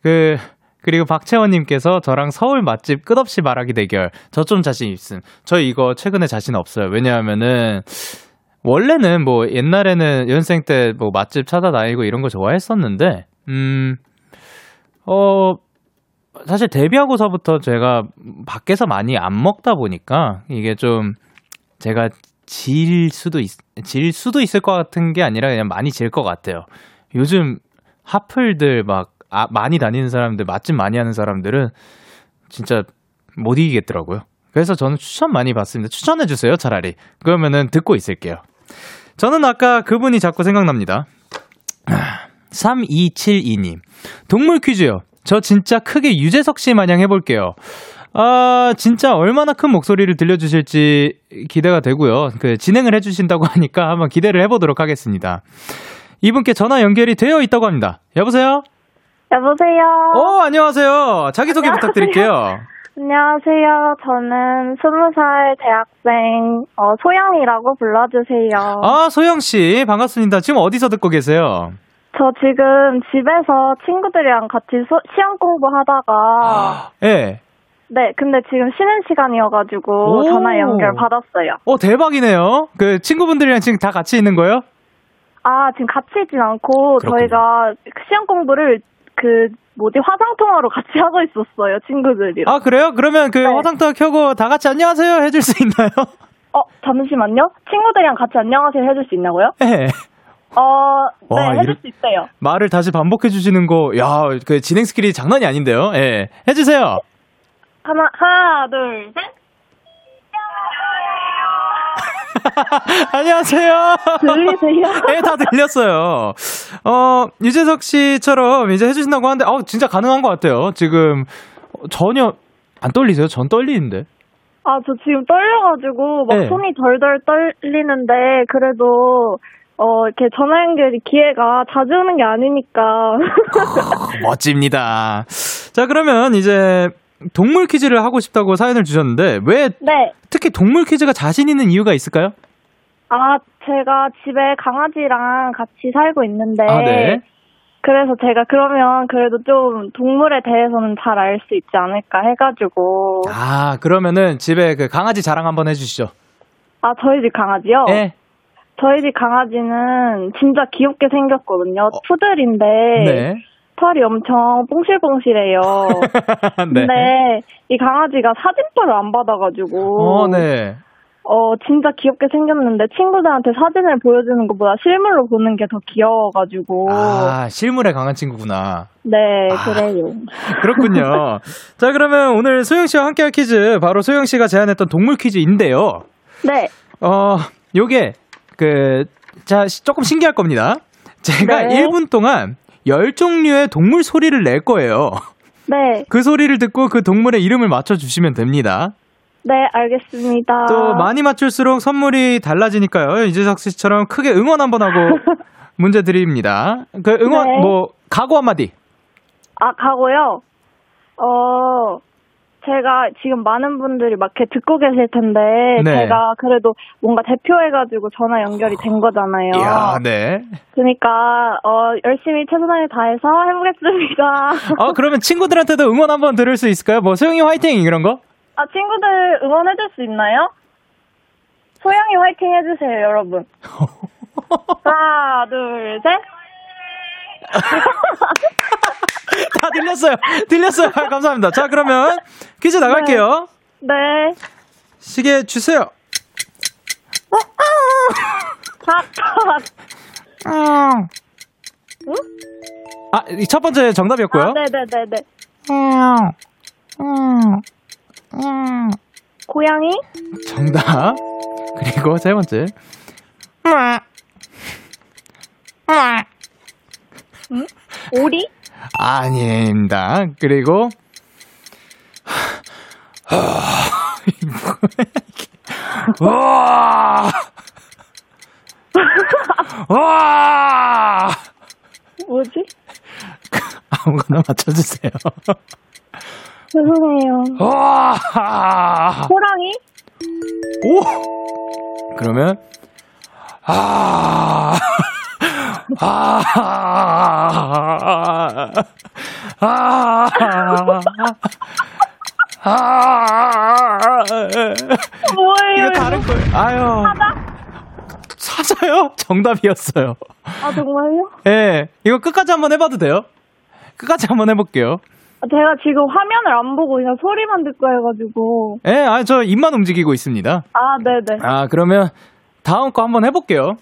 S1: 그, 그리고 박채원님께서 저랑 서울 맛집 끝없이 말하기 대결. 저 좀 자신 있음. 저 이거 최근에 자신 없어요. 왜냐하면은, 원래는 뭐 옛날에는 연생 때 뭐 맛집 찾아다니고 이런 거 좋아했었는데, 음, 어, 사실 데뷔하고서부터 제가 밖에서 많이 안 먹다 보니까 이게 좀 제가 질 수도 있, 질 수도 있을 것 같은 게 아니라 그냥 많이 질 것 같아요. 요즘 하플들 막 아, 많이 다니는 사람들, 맛집 많이 하는 사람들은 진짜 못 이기겠더라고요. 그래서 저는 추천 많이 받습니다. 추천해 주세요, 차라리. 그러면은 듣고 있을게요. 저는 아까 그분이 자꾸 생각납니다. 3272님. 동물 퀴즈요. 저 진짜 크게 유재석 씨 마냥 해볼게요. 아, 진짜 얼마나 큰 목소리를 들려주실지 기대가 되고요. 그, 진행을 해주신다고 하니까 한번 기대를 해보도록 하겠습니다. 이분께 전화 연결이 되어 있다고 합니다. 여보세요?
S4: 여보세요.
S1: 어, 안녕하세요. 자기소개
S4: 안녕하세요.
S1: 부탁드릴게요.
S4: 안녕하세요. 저는 스무 살 대학생 어, 소영이라고 불러주세요.
S1: 아, 소영 씨, 반갑습니다. 지금 어디서 듣고 계세요?
S4: 저 지금 집에서 친구들이랑 같이 소- 시험 공부하다가
S1: 예.
S4: 네, 근데 지금 쉬는 시간이어가지고
S1: 오.
S4: 전화 연결 받았어요.
S1: 어, 대박이네요. 그 친구분들이랑 지금 다 같이 있는 거예요?
S4: 아, 지금 같이 있진 않고
S1: 그렇군요.
S4: 저희가 시험 공부를 그 뭐지 화상 통화로 같이 하고 있었어요 친구들이랑.
S1: 아, 그래요? 그러면 그
S4: 네.
S1: 화상 통화 켜고 다 같이 안녕하세요 해줄 수 있나요?
S4: 어 잠시만요. 친구들이랑 같이 안녕하세요 해줄 수 있나고요?
S1: 예.
S4: 어, 네
S1: 와,
S4: 해줄 수 있어요.
S1: 말을 다시 반복해 주시는 거, 야, 그 진행 스킬이 장난이 아닌데요? 예. 해주세요.
S4: 하나 하나 둘 셋.
S1: 안녕하세요.
S4: 들리세요?
S1: 네, 다 들렸어요. 어, 유재석 씨처럼 이제 해주신다고 하는데, 어, 진짜 가능한 것 같아요. 지금 전혀 안 떨리세요? 전 떨리는데.
S4: 아, 저 지금 떨려가지고 막
S1: 네.
S4: 손이 덜덜 떨리는데 그래도 어 이렇게 전화 연결이 기회가 자주 오는 게 아니니까
S1: 멋집니다. 자, 그러면 이제 동물 퀴즈를 하고 싶다고 사연을 주셨는데 왜
S4: 네.
S1: 특히 동물 퀴즈가 자신 있는 이유가 있을까요?
S4: 아, 제가 집에 강아지랑 같이 살고 있는데,
S1: 아, 네.
S4: 그래서 제가 그러면 그래도 좀 동물에 대해서는 잘 알 수 있지 않을까 해가지고,
S1: 아, 그러면은 집에 그 강아지 자랑 한번 해주시죠.
S4: 아, 저희 집 강아지요?
S1: 예.
S4: 저희 집 강아지는 진짜 귀엽게 생겼거든요. 푸들인데,
S1: 네.
S4: 털이 엄청 뽕실뽕실해요.
S1: 네.
S4: 근데 이 강아지가 사진빨을 안 받아가지고,
S1: 어, 네.
S4: 어, 진짜 귀엽게 생겼는데 친구들한테 사진을 보여주는 것보다 실물로 보는 게 더 귀여워가지고.
S1: 아, 실물에 강한 친구구나.
S4: 네,
S1: 아.
S4: 그래요.
S1: 그렇군요. 자, 그러면 오늘 소영 씨와 함께할 퀴즈, 바로 소영 씨가 제안했던 동물 퀴즈인데요.
S4: 네,
S1: 어, 요게, 그, 자, 시- 조금 신기할 겁니다. 제가
S4: 네.
S1: 1분 동안 10종류의 동물 소리를 낼 거예요.
S4: 네,
S1: 그 소리를 듣고 그 동물의 이름을 맞춰주시면 됩니다.
S4: 네, 알겠습니다.
S1: 또 많이 맞출수록 선물이 달라지니까요. 이재석 씨처럼 크게 응원 한번 하고 문제 드립니다. 그 응원,
S4: 네.
S1: 뭐, 각오 한마디.
S4: 아, 가고요. 어, 제가 지금 많은 분들이 막 이렇게 듣고 계실 텐데,
S1: 네.
S4: 제가 그래도 뭔가 대표해가지고 전화 연결이 된 거잖아요.
S1: 이야, 네.
S4: 그러니까, 어, 열심히 최선을 다해서 해보겠습니다.
S1: 어, 그러면 친구들한테도 응원 한번 들을 수 있을까요? 뭐, 소영이 화이팅! 이런 거?
S4: 아, 친구들 응원해줄 수 있나요? 소영이 화이팅 해주세요, 여러분. 하나, 둘, 셋.
S1: 다 들렸어요. 들렸어요. 감사합니다. 자, 그러면 퀴즈 나갈게요.
S4: 네.
S1: 시계 주세요.
S4: 자,
S1: 아, 이 첫 번째 정답이었고요.
S4: 아, 네네네네. 고양이?
S1: 정답. 그리고 세 번째.
S4: 오리?
S1: 아닙니다. 그리고 와! 와!
S4: 뭐지?
S1: 아무거나 맞춰주세요.
S4: 죄송해요.
S1: 와!
S4: 호랑이?
S1: 오! 그러면 아! 아! 아! 아!
S4: 뭐예요?
S1: 이거 다른 거예요. 아유. 사자요? 정답이었어요.
S4: 아, 정말요?
S1: 예. 이거 끝까지 한번 해봐도 돼요? 끝까지 한번 해볼게요.
S4: 아, 제가 지금 화면을 안 보고 그냥 소리만 듣고 해가지고.
S1: 예, 아, 저 입만 움직이고 있습니다.
S4: 아, 네네.
S1: 아, 그러면 다음 거 한번 해볼게요.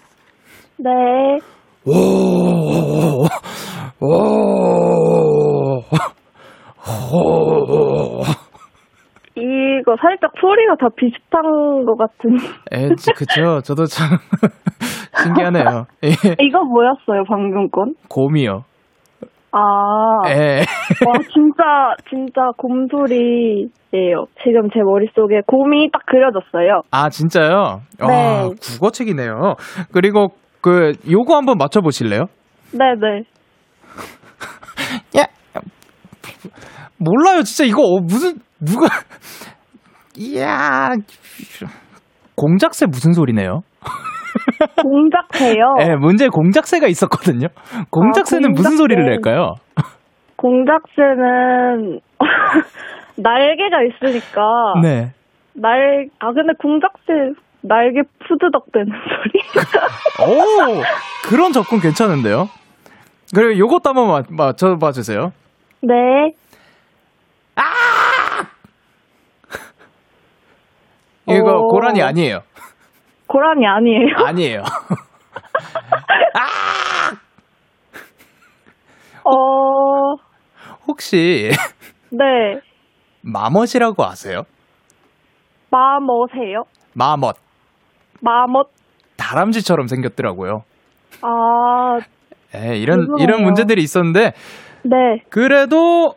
S4: 네.
S1: 오, 오, 오.
S4: 이거 살짝 소리가 다 비슷한 것 같은.
S1: 에, 그쵸. 저도 참 신기하네요. 예,
S4: 이거 뭐였어요, 방금 건?
S1: 곰이요.
S4: 아.
S1: 에.
S4: 와, 진짜, 진짜 곰소리예요. 지금 제 머릿속에 곰이 딱 그려졌어요.
S1: 아, 진짜요? 와,
S4: 네.
S1: 국어책이네요. 그리고 그 요거 한번 맞춰 보실래요?
S4: 네 네.
S1: 야. 몰라요, 진짜 이거 어, 무슨 누가 이야. 공작새 무슨 소리네요?
S4: 공작새요.
S1: 예, 문제 공작새가 있었거든요. 공작새는
S4: 아,
S1: 무슨
S4: 공작새.
S1: 소리를 낼까요?
S4: 공작새는 날개가 있으니까
S1: 네.
S4: 날, 아, 근데 공작새 날개 푸드덕 되는 소리?
S1: 오, 그런 접근 괜찮은데요? 그리고 요것도 한번 맞, 맞춰봐 주세요.
S4: 네.
S1: 이거
S4: 오.
S1: 고라니 아니에요.
S4: 고라니 아니에요?
S1: 아니에요.
S4: 어,
S1: 혹시
S4: 네.
S1: 마멋이라고 아세요?
S4: 마멋이에요?
S1: 마멋.
S4: 마멋?
S1: 다람쥐처럼 생겼더라고요.
S4: 아,
S1: 예, 이런
S4: 죄송해요.
S1: 이런 문제들이 있었는데
S4: 네.
S1: 그래도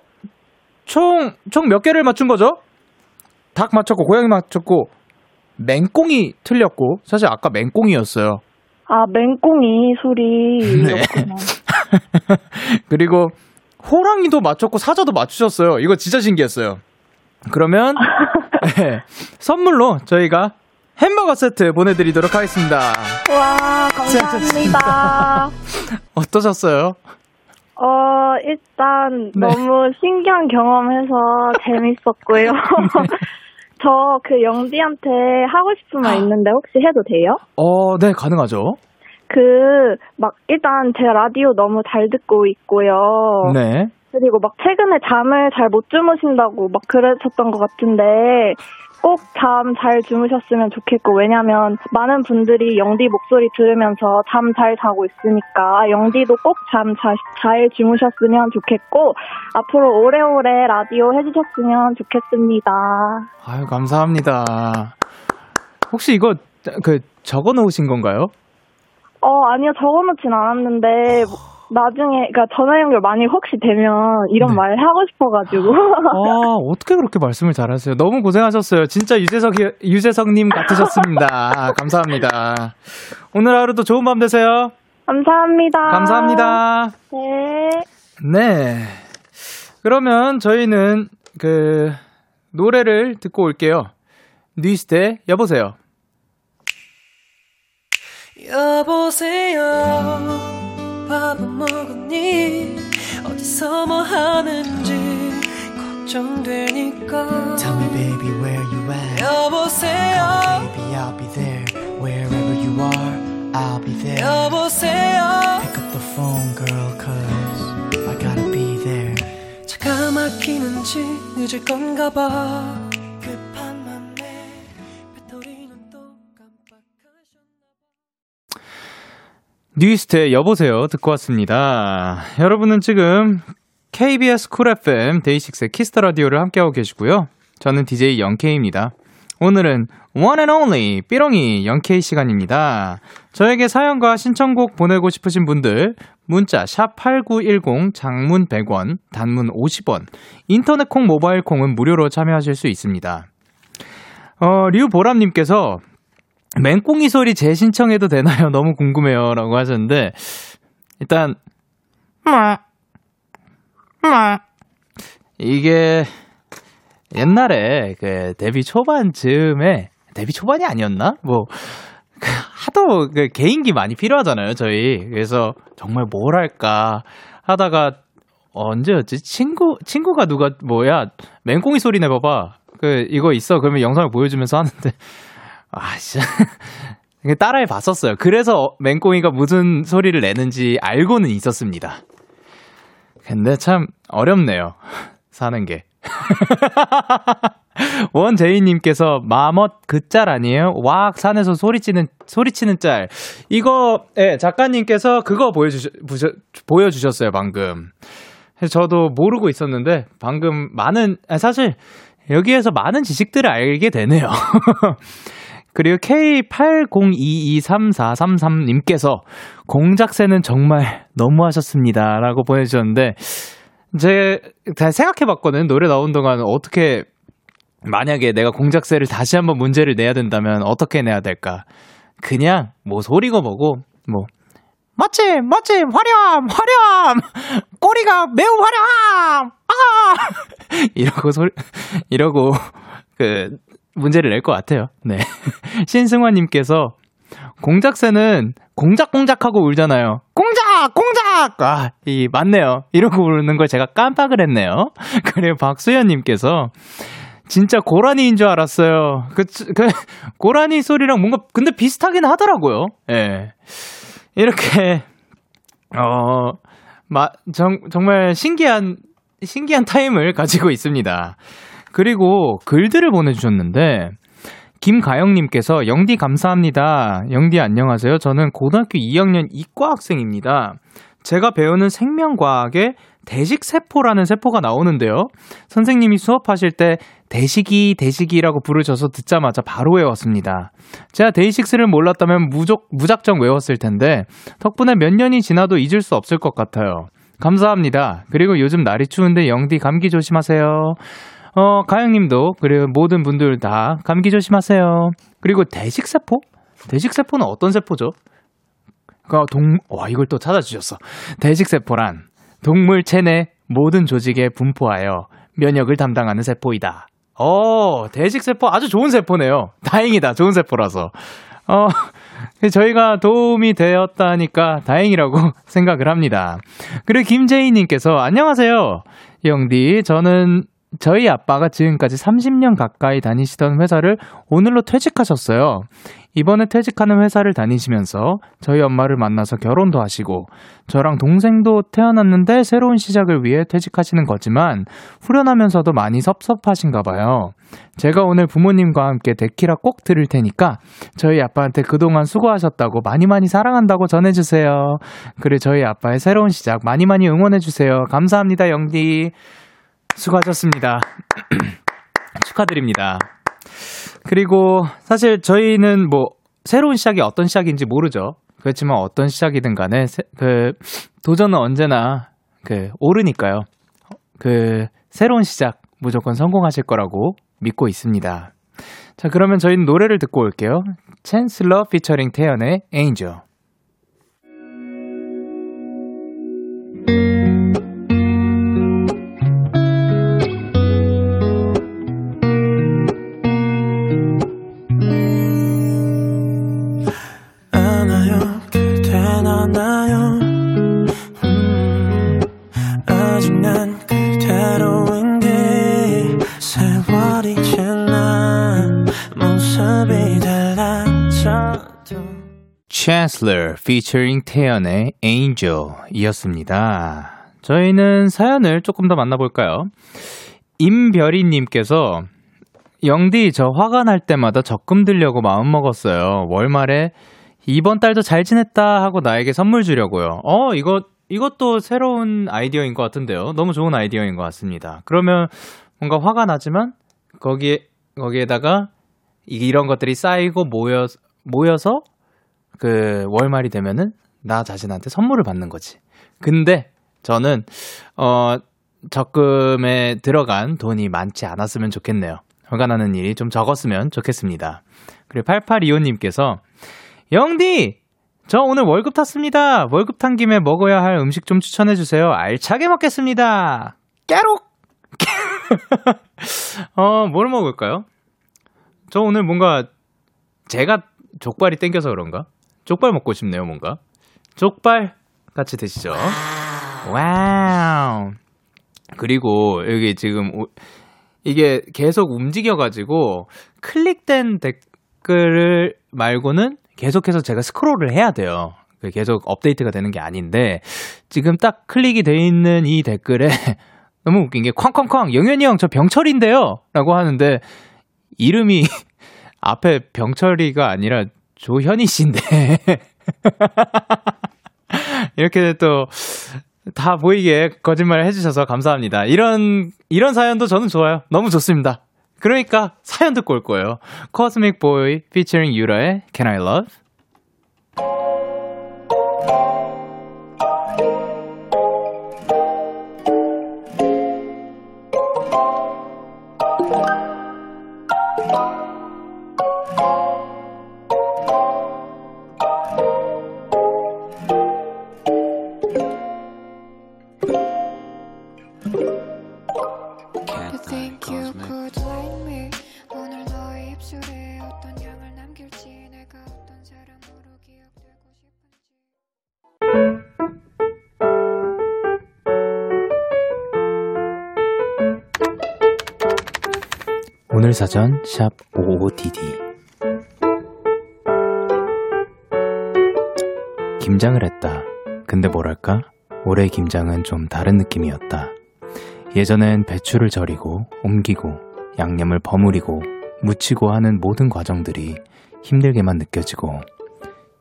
S1: 총 총 몇 개를 맞춘 거죠? 닭 맞췄고 고양이 맞췄고 맹꽁이 틀렸고 사실 아까 맹꽁이였어요.
S4: 아, 맹꽁이 소리였구나.
S1: 그리고 호랑이도 맞췄고 사자도 맞추셨어요. 이거 진짜 신기했어요. 그러면 네, 선물로 저희가 햄버거 세트 보내드리도록 하겠습니다.
S4: 와, 감사합니다.
S1: 어떠셨어요?
S4: 어, 일단
S1: 네.
S4: 너무 신기한 경험해서 재밌었고요. 저그 영디한테 하고 싶은 말 있는데 혹시 해도 돼요?
S1: 어, 네, 가능하죠.
S4: 그, 막, 일단 제 라디오 너무 잘 듣고 있고요.
S1: 네.
S4: 그리고 막 최근에 잠을 잘 못 주무신다고 막 그러셨던 것 같은데 꼭 잠 잘 주무셨으면 좋겠고 왜냐면 많은 분들이 영디 목소리 들으면서 잠 잘 자고 있으니까 영디도 꼭 잠 잘 주무셨으면 좋겠고 앞으로 오래오래 라디오 해주셨으면 좋겠습니다.
S1: 아유, 감사합니다. 혹시 이거, 그, 적어 놓으신 건가요?
S4: 어 아니요 적어놓진 않았는데 나중에 그러니까 전화 연결 많이 혹시 되면 이런
S1: 네.
S4: 말 하고 싶어가지고
S1: 아, 어떻게 그렇게 말씀을 잘하세요? 너무 고생하셨어요. 진짜 유재석, 유재석님 같으셨습니다. 아, 감사합니다. 오늘 하루도 좋은 밤 되세요.
S4: 감사합니다.
S1: 감사합니다.
S4: 네.
S1: 네. 그러면 저희는 그, 노래를 듣고 올게요. 뉴이스트 여보세요.
S3: 여보세요 밥 먹었니 어디서 뭐 하는지 걱정되니까
S6: Tell me, baby, where you at?
S3: 여보세요
S6: Baby, I'll be there. Wherever you are, I'll be there.
S3: 여보세요
S6: Pick up the phone, girl, cause I gotta be there.
S3: 차가 막히는지 늦을 건가 봐
S1: 뉴이스트의 여보세요 듣고 왔습니다. 여러분은 지금 KBS 쿨 FM 데이식스의 키스 더 라디오를 함께하고 계시고요. 저는 DJ 영케이입니다. 오늘은 one and only 삐롱이 영케이 시간입니다. 저에게 사연과 신청곡 보내고 싶으신 분들 문자 샵 8910 장문 100원, 단문 50원, 인터넷 콩 모바일 콩은 무료로 참여하실 수 있습니다. 어, 류보람 님께서 맹꽁이 소리 재신청해도 되나요? 너무 궁금해요. 라고 하셨는데, 일단. 이게, 옛날에, 그, 데뷔 초반쯤에, 데뷔 초반이 아니었나? 뭐, 그 하도 그 개인기 많이 필요하잖아요, 저희. 그래서, 정말 뭘 할까 하다가, 언제였지? 친구, 친구가 누가, 뭐야, 맹꽁이 소리 내봐봐. 그, 이거 있어. 그러면 영상을 보여주면서 하는데, 아, 진짜. 따라해 봤었어요. 그래서 맹꽁이가 무슨 소리를 내는지 알고는 있었습니다. 근데 참 어렵네요. 사는 게. 원제이님께서 마멋 그 짤 아니에요? 와악 산에서 소리치는 소리치는 짤. 이거 예, 작가님께서 그거 보여주셨 보여주셨어요 방금. 저도 모르고 있었는데 방금 많은 아, 사실 여기에서 많은 지식들을 알게 되네요. 그리고 K80223433님께서 공작새는 정말 너무하셨습니다. 라고 보내주셨는데, 제, 잘 생각해봤거든. 노래 나온 동안 어떻게, 만약에 내가 공작새를 다시 한번 문제를 내야 된다면 어떻게 내야 될까? 그냥, 뭐, 소리가 뭐고, 뭐, 멋짐, 멋짐, 화려함, 화려함, 꼬리가 매우 화려함, 아! 이러고 소리, 이러고, 그, 문제를 낼 것 같아요. 네. 신승환님께서 공작새는 공작공작하고 울잖아요. 공작! 공작! 아, 이, 맞네요. 이러고 우는 걸 제가 깜빡을 했네요. 그리고 박수현님께서 진짜 고라니인 줄 알았어요. 그, 그, 고라니 소리랑 뭔가, 근데 비슷하긴 하더라고요. 예. 이렇게, 어, 마, 정, 정말 신기한, 신기한 타임을 가지고 있습니다. 그리고 글들을 보내주셨는데, 김가영님께서 영디 감사합니다. 영디 안녕하세요. 저는 고등학교 2학년 이과 학생입니다. 제가 배우는 생명과학에 대식세포라는 세포가 나오는데요. 선생님이 수업하실 때 대식이 대식이라고 부르셔서 듣자마자 바로 외웠습니다. 제가 데이식스를 몰랐다면 무적, 무작정 외웠을 텐데 덕분에 몇 년이 지나도 잊을 수 없을 것 같아요. 감사합니다. 그리고 요즘 날이 추운데 영디 감기 조심하세요. 어, 가영님도, 그리고 모든 분들 다 감기 조심하세요. 그리고 대식세포? 대식세포는 어떤 세포죠? 그 동, 와, 이걸 또 찾아주셨어. 대식세포란 동물 체내 모든 조직에 분포하여 면역을 담당하는 세포이다. 어, 대식세포 아주 좋은 세포네요. 다행이다. 좋은 세포라서. 어, 저희가 도움이 되었다니까 다행이라고 생각을 합니다. 그리고 김재희님께서 안녕하세요. 영디, 저는 저희 아빠가 지금까지 30년 가까이 다니시던 회사를 오늘로 퇴직하셨어요. 이번에 퇴직하는 회사를 다니시면서 저희 엄마를 만나서 결혼도 하시고 저랑 동생도 태어났는데 새로운 시작을 위해 퇴직하시는 거지만 후련하면서도 많이 섭섭하신가 봐요. 제가 오늘 부모님과 함께 데키라 꼭 들을 테니까 저희 아빠한테 그동안 수고하셨다고 많이 많이 사랑한다고 전해주세요. 그리고 저희 아빠의 새로운 시작 많이 많이 응원해주세요. 감사합니다, 영디. 수고하셨습니다. 축하드립니다. 그리고 사실 저희는 뭐 새로운 시작이 어떤 시작인지 모르죠. 그렇지만 어떤 시작이든 간에 세- 그 도전은 언제나 그 오르니까요. 그 새로운 시작 무조건 성공하실 거라고 믿고 있습니다. 자, 그러면 저희는 노래를 듣고 올게요. 챈슬러 피처링 태연의 Angel. Chancellor featuring 태연의 Angel 이었습니다. 저희는 사연을 조금 더 만나볼까요? 임별이님께서 영디 저 화가 날 때마다 적금 들려고 마음먹었어요. 월말에 이번 달도 잘 지냈다 하고 나에게 선물 주려고요. 어 이거 이것도 새로운 아이디어인 것 같은데요. 너무 좋은 아이디어인 것 같습니다. 그러면 뭔가 화가 나지만 거기에 거기에다가 이- 이런 것들이 쌓이고 모여 모여서 그 월말이 되면은 나 자신한테 선물을 받는 거지. 근데 저는 어 적금에 들어간 돈이 많지 않았으면 좋겠네요. 화가 나는 일이 좀 적었으면 좋겠습니다. 그리고 8825님께서 영디 저 오늘 월급 탔습니다. 월급 탄 김에 먹어야 할 음식 좀 추천해 주세요. 알차게 먹겠습니다. 깨록. 어, 뭘 먹을까요? 저 오늘 뭔가 제가 족발이 땡겨서 그런가? 족발 먹고 싶네요, 뭔가. 족발 같이 드시죠. 와우. 그리고 여기 지금 오- 이게 계속 움직여가지고 클릭된 댓글을 말고는 계속해서 제가 스크롤을 해야 돼요. 그 계속 업데이트가 되는 게 아닌데 지금 딱 클릭이 돼 있는 이 댓글에 너무 웃긴 게 쾅쾅쾅 영현이 형 저 병철인데요 라고 하는데 이름이 앞에 병철이가 아니라 조현희 씨인데 이렇게 또 다 보이게 거짓말 해주셔서 감사합니다. 이런 이런 사연도 저는 좋아요. 너무 좋습니다. 그러니까 사연 듣고 올 거예요. Cosmic Boy featuring 유라의 Can I Love? 사전 샵 55DD 김장을 했다. 근데 뭐랄까? 올해 김장은 좀 다른 느낌이었다. 예전엔 배추를 절이고 옮기고 양념을 버무리고 무치고 하는 모든 과정들이 힘들게만 느껴지고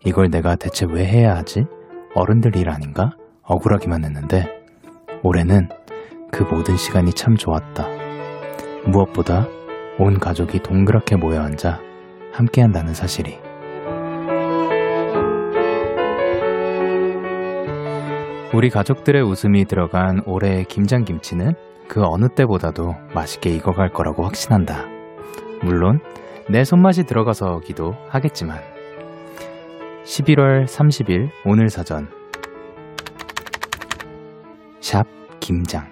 S1: 이걸 내가 대체 왜 해야 하지? 어른들 일 아닌가? 억울하기만 했는데 올해는 그 모든 시간이 참 좋았다. 무엇보다 온 가족이 동그랗게 모여 앉아 함께한다는 사실이. 우리 가족들의 웃음이 들어간 올해의 김장김치는 그 어느 때보다도 맛있게 익어갈 거라고 확신한다. 물론 내 손맛이 들어가서기도 하겠지만. 11월 30일 오늘 사전. 샵 김장.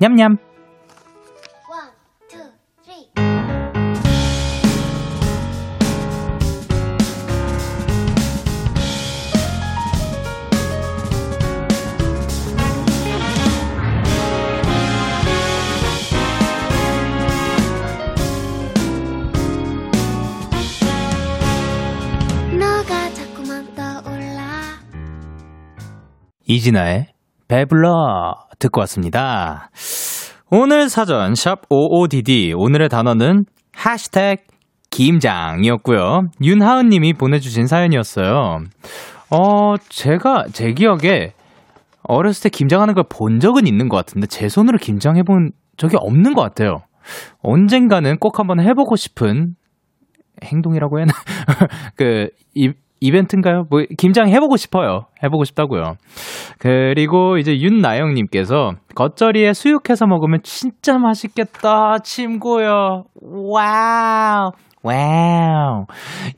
S1: 냠냠. 이진아의 배불러 듣고 왔습니다. 오늘 사전 샵 55DD 오늘의 단어는 해시태그 김장이었고요. 윤하은 님이 보내주신 사연이었어요. 어, 제가 제 기억에 어렸을 때 김장하는 걸 본 적은 있는 것 같은데 제 손으로 김장해본 적이 없는 것 같아요. 언젠가는 꼭 한번 해보고 싶은 행동이라고 해야 하나? 그, 이, 이벤트인가요? 뭐, 김장 해보고 싶어요. 해보고 싶다고요. 그리고 이제 윤나영님께서 겉절이에 수육해서 먹으면 진짜 맛있겠다. 침 고여요. 와우. 와우.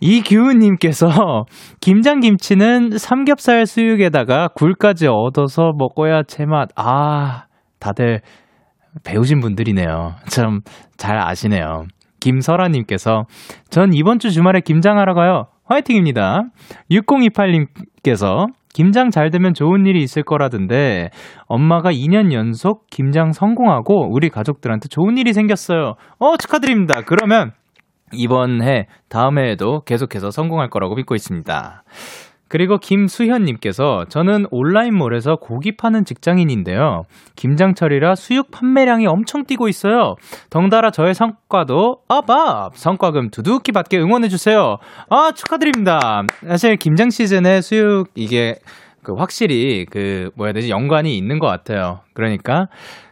S1: 이규우님께서 김장김치는 삼겹살 수육에다가 굴까지 얹어서 먹어야 제맛. 아, 다들 배우신 분들이네요. 참 잘 아시네요. 김설아님께서 전 이번 주 주말에 김장하러 가요. 화이팅입니다. 6028님께서 김장 잘 되면 좋은 일이 있을 거라던데 엄마가 2년 연속 김장 성공하고 우리 가족들한테 좋은 일이 생겼어요. 어 축하드립니다. 그러면 이번 해 다음 해에도 계속해서 성공할 거라고 믿고 있습니다. 그리고 김수현님께서 저는 온라인몰에서 고기 파는 직장인인데요. 김장철이라 수육 판매량이 엄청 뛰고 있어요. 덩달아 저의 성과도 up up 성과금 두둑히 받게 응원해주세요. 아 축하드립니다. 사실 김장 시즌에 수육 이게 그 확실히 그 뭐야 되지 연관이 있는 것 같아요. 그러니까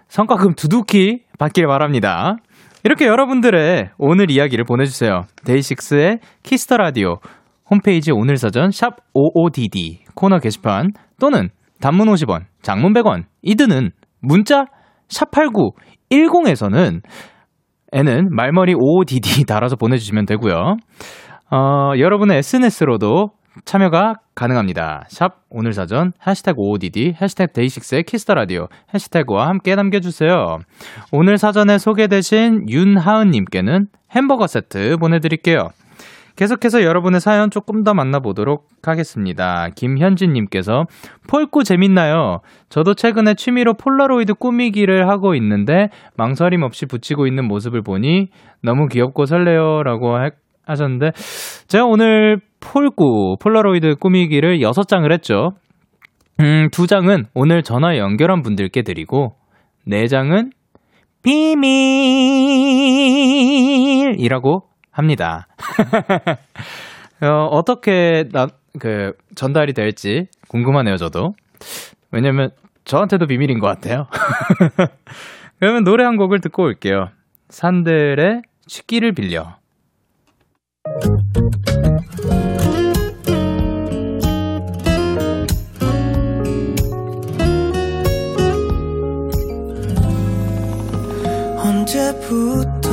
S1: 성과금 두둑히 받길 바랍니다. 이렇게 여러분들의 오늘 이야기를 보내주세요. 데이식스의 키스 더 라디오 홈페이지 오늘 사전 샵 55DD 코너 게시판 또는 단문 50원, 장문 100원, 이드는 문자 샵 8910에서는 에는 말머리 55DD 달아서 보내주시면 되고요. 어, 여러분의 SNS로도 참여가 가능합니다. 샵 오늘 사전 해시태그 55DD 해시태그 데이식스의 키스터라디오 해시태그와 함께 남겨주세요. 오늘 사전에 소개되신 윤하은님께는 햄버거 세트 보내드릴게요. 계속해서 여러분의 사연 조금 더 만나보도록 하겠습니다. 김현진님께서 폴꾸 재밌나요? 저도 최근에 취미로 폴라로이드 꾸미기를 하고 있는데 망설임 없이 붙이고 있는 모습을 보니 너무 귀엽고 설레요 라고 하, 하셨는데 제가 오늘 폴꾸 폴라로이드 꾸미기를 6장을 했죠. 음, 2장은 오늘 전화 연결한 분들께 드리고 4장은 비밀이라고 합니다. 어, 어떻게 나, 그 전달이 될지 궁금하네요, 저도. 왜냐면 저한테도 비밀인 것 같아요. 그러면 노래 한 곡을 듣고 올게요. 산들의 취기를 빌려.
S6: 언제부턴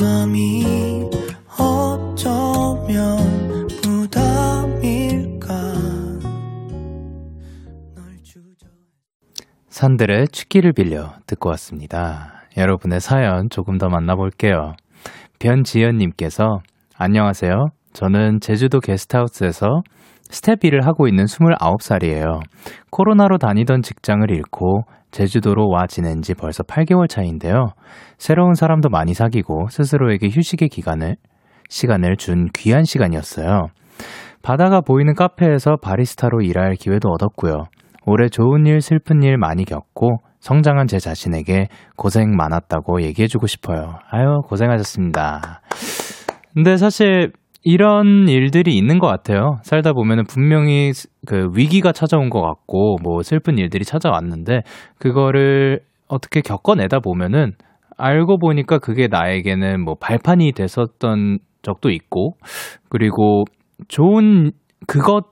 S6: 맘이 어쩌면 부담일까
S1: 산들의 취기를 빌려 듣고 왔습니다. 여러분의 사연 조금 더 만나볼게요. 변지연님께서 안녕하세요. 저는 제주도 게스트하우스에서 스태프 일을 하고 있는 29살이에요. 코로나로 다니던 직장을 잃고 제주도로 와 지낸 지 벌써 8개월 차인데요. 새로운 사람도 많이 사귀고 스스로에게 휴식의 기간을, 시간을 준 귀한 시간이었어요. 바다가 보이는 카페에서 바리스타로 일할 기회도 얻었고요. 올해 좋은 일, 슬픈 일 많이 겪고 성장한 제 자신에게 고생 많았다고 얘기해주고 싶어요. 아유, 고생하셨습니다. 근데 사실 이런 일들이 있는 것 같아요. 살다 보면은 분명히 스- 그 위기가 찾아온 것 같고 뭐 슬픈 일들이 찾아왔는데 그거를 어떻게 겪어내다 보면은 알고 보니까 그게 나에게는 뭐 발판이 됐었던 적도 있고 그리고 좋은 그것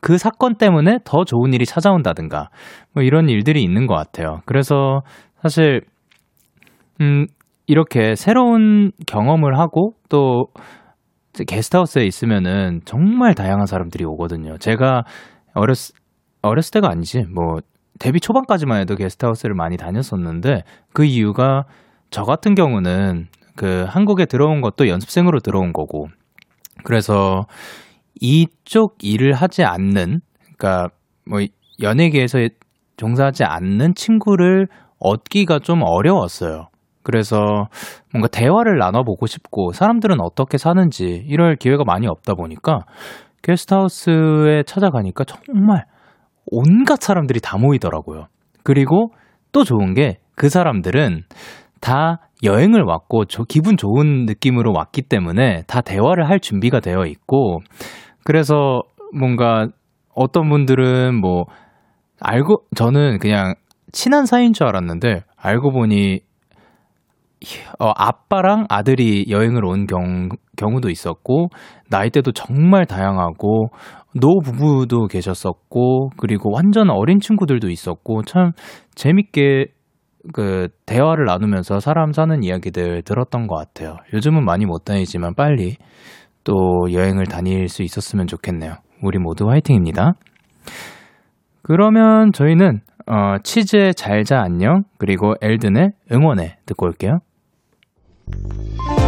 S1: 그 사건 때문에 더 좋은 일이 찾아온다든가 뭐 이런 일들이 있는 것 같아요. 그래서 사실 음 이렇게 새로운 경험을 하고 또 게스트하우스에 있으면은 정말 다양한 사람들이 오거든요. 제가 어렸 어렸을 때가 아니지 뭐 데뷔 초반까지만 해도 게스트하우스를 많이 다녔었는데 그 이유가 저 같은 경우는 그 한국에 들어온 것도 연습생으로 들어온 거고 그래서 이쪽 일을 하지 않는 그러니까 뭐 연예계에서 종사하지 않는 친구를 얻기가 좀 어려웠어요. 그래서 뭔가 대화를 나눠보고 싶고 사람들은 어떻게 사는지 이럴 기회가 많이 없다 보니까 게스트하우스에 찾아가니까 정말 온갖 사람들이 다 모이더라고요. 그리고 또 좋은 게 그 사람들은 다 여행을 왔고 저 기분 좋은 느낌으로 왔기 때문에 다 대화를 할 준비가 되어 있고 그래서 뭔가 어떤 분들은 뭐 알고 저는 그냥 친한 사이인 줄 알았는데 알고 보니 어, 아빠랑 아들이 여행을 온 경, 경우도 있었고 나이대도 정말 다양하고 노부부도 계셨었고 그리고 완전 어린 친구들도 있었고 참 재밌게 그 대화를 나누면서 사람 사는 이야기들 들었던 것 같아요. 요즘은 많이 못 다니지만 빨리 또 여행을 다닐 수 있었으면 좋겠네요. 우리 모두 화이팅입니다. 그러면 저희는 어, 치즈의 잘자 안녕 그리고 엘든의 응원해 듣고 올게요.
S3: 그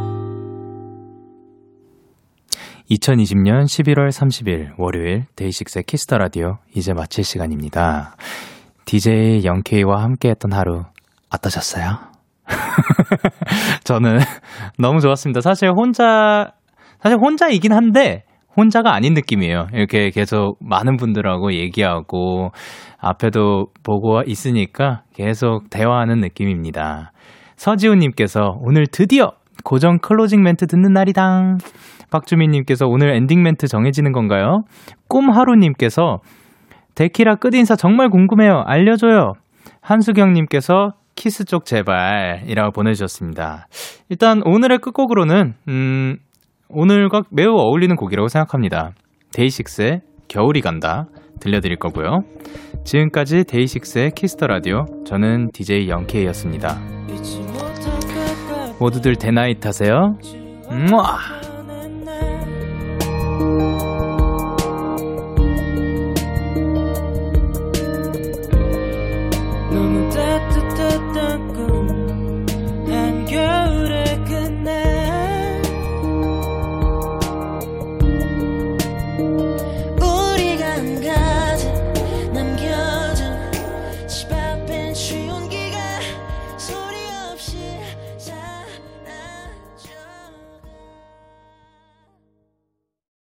S1: 2020년 11월 30일 월요일 데이식스의 키스 더 라디오 이제 마칠 시간입니다. DJ 영케이와 함께했던 하루 어떠셨어요? 저는 너무 좋았습니다. 사실 혼자 사실 혼자이긴 한데 혼자가 아닌 느낌이에요. 이렇게 계속 많은 분들하고 얘기하고 앞에도 보고 있으니까 계속 대화하는 느낌입니다. 서지훈님께서 오늘 드디어 고정 클로징 멘트 듣는 날이당. 박주민님께서 오늘 엔딩 멘트 정해지는 건가요? 꿈하루님께서 데키라 끝인사 정말 궁금해요. 알려줘요. 한수경님께서 키스 쪽 제발 이라고 보내주셨습니다. 일단 오늘의 끝곡으로는 음, 오늘과 매우 어울리는 곡이라고 생각합니다. 데이식스의 겨울이 간다 들려드릴 거고요. 지금까지 데이식스의 키스 더 라디오 저는 DJ 영케이였습니다. 모두들 대나잇 하세요. 우와!
S3: 너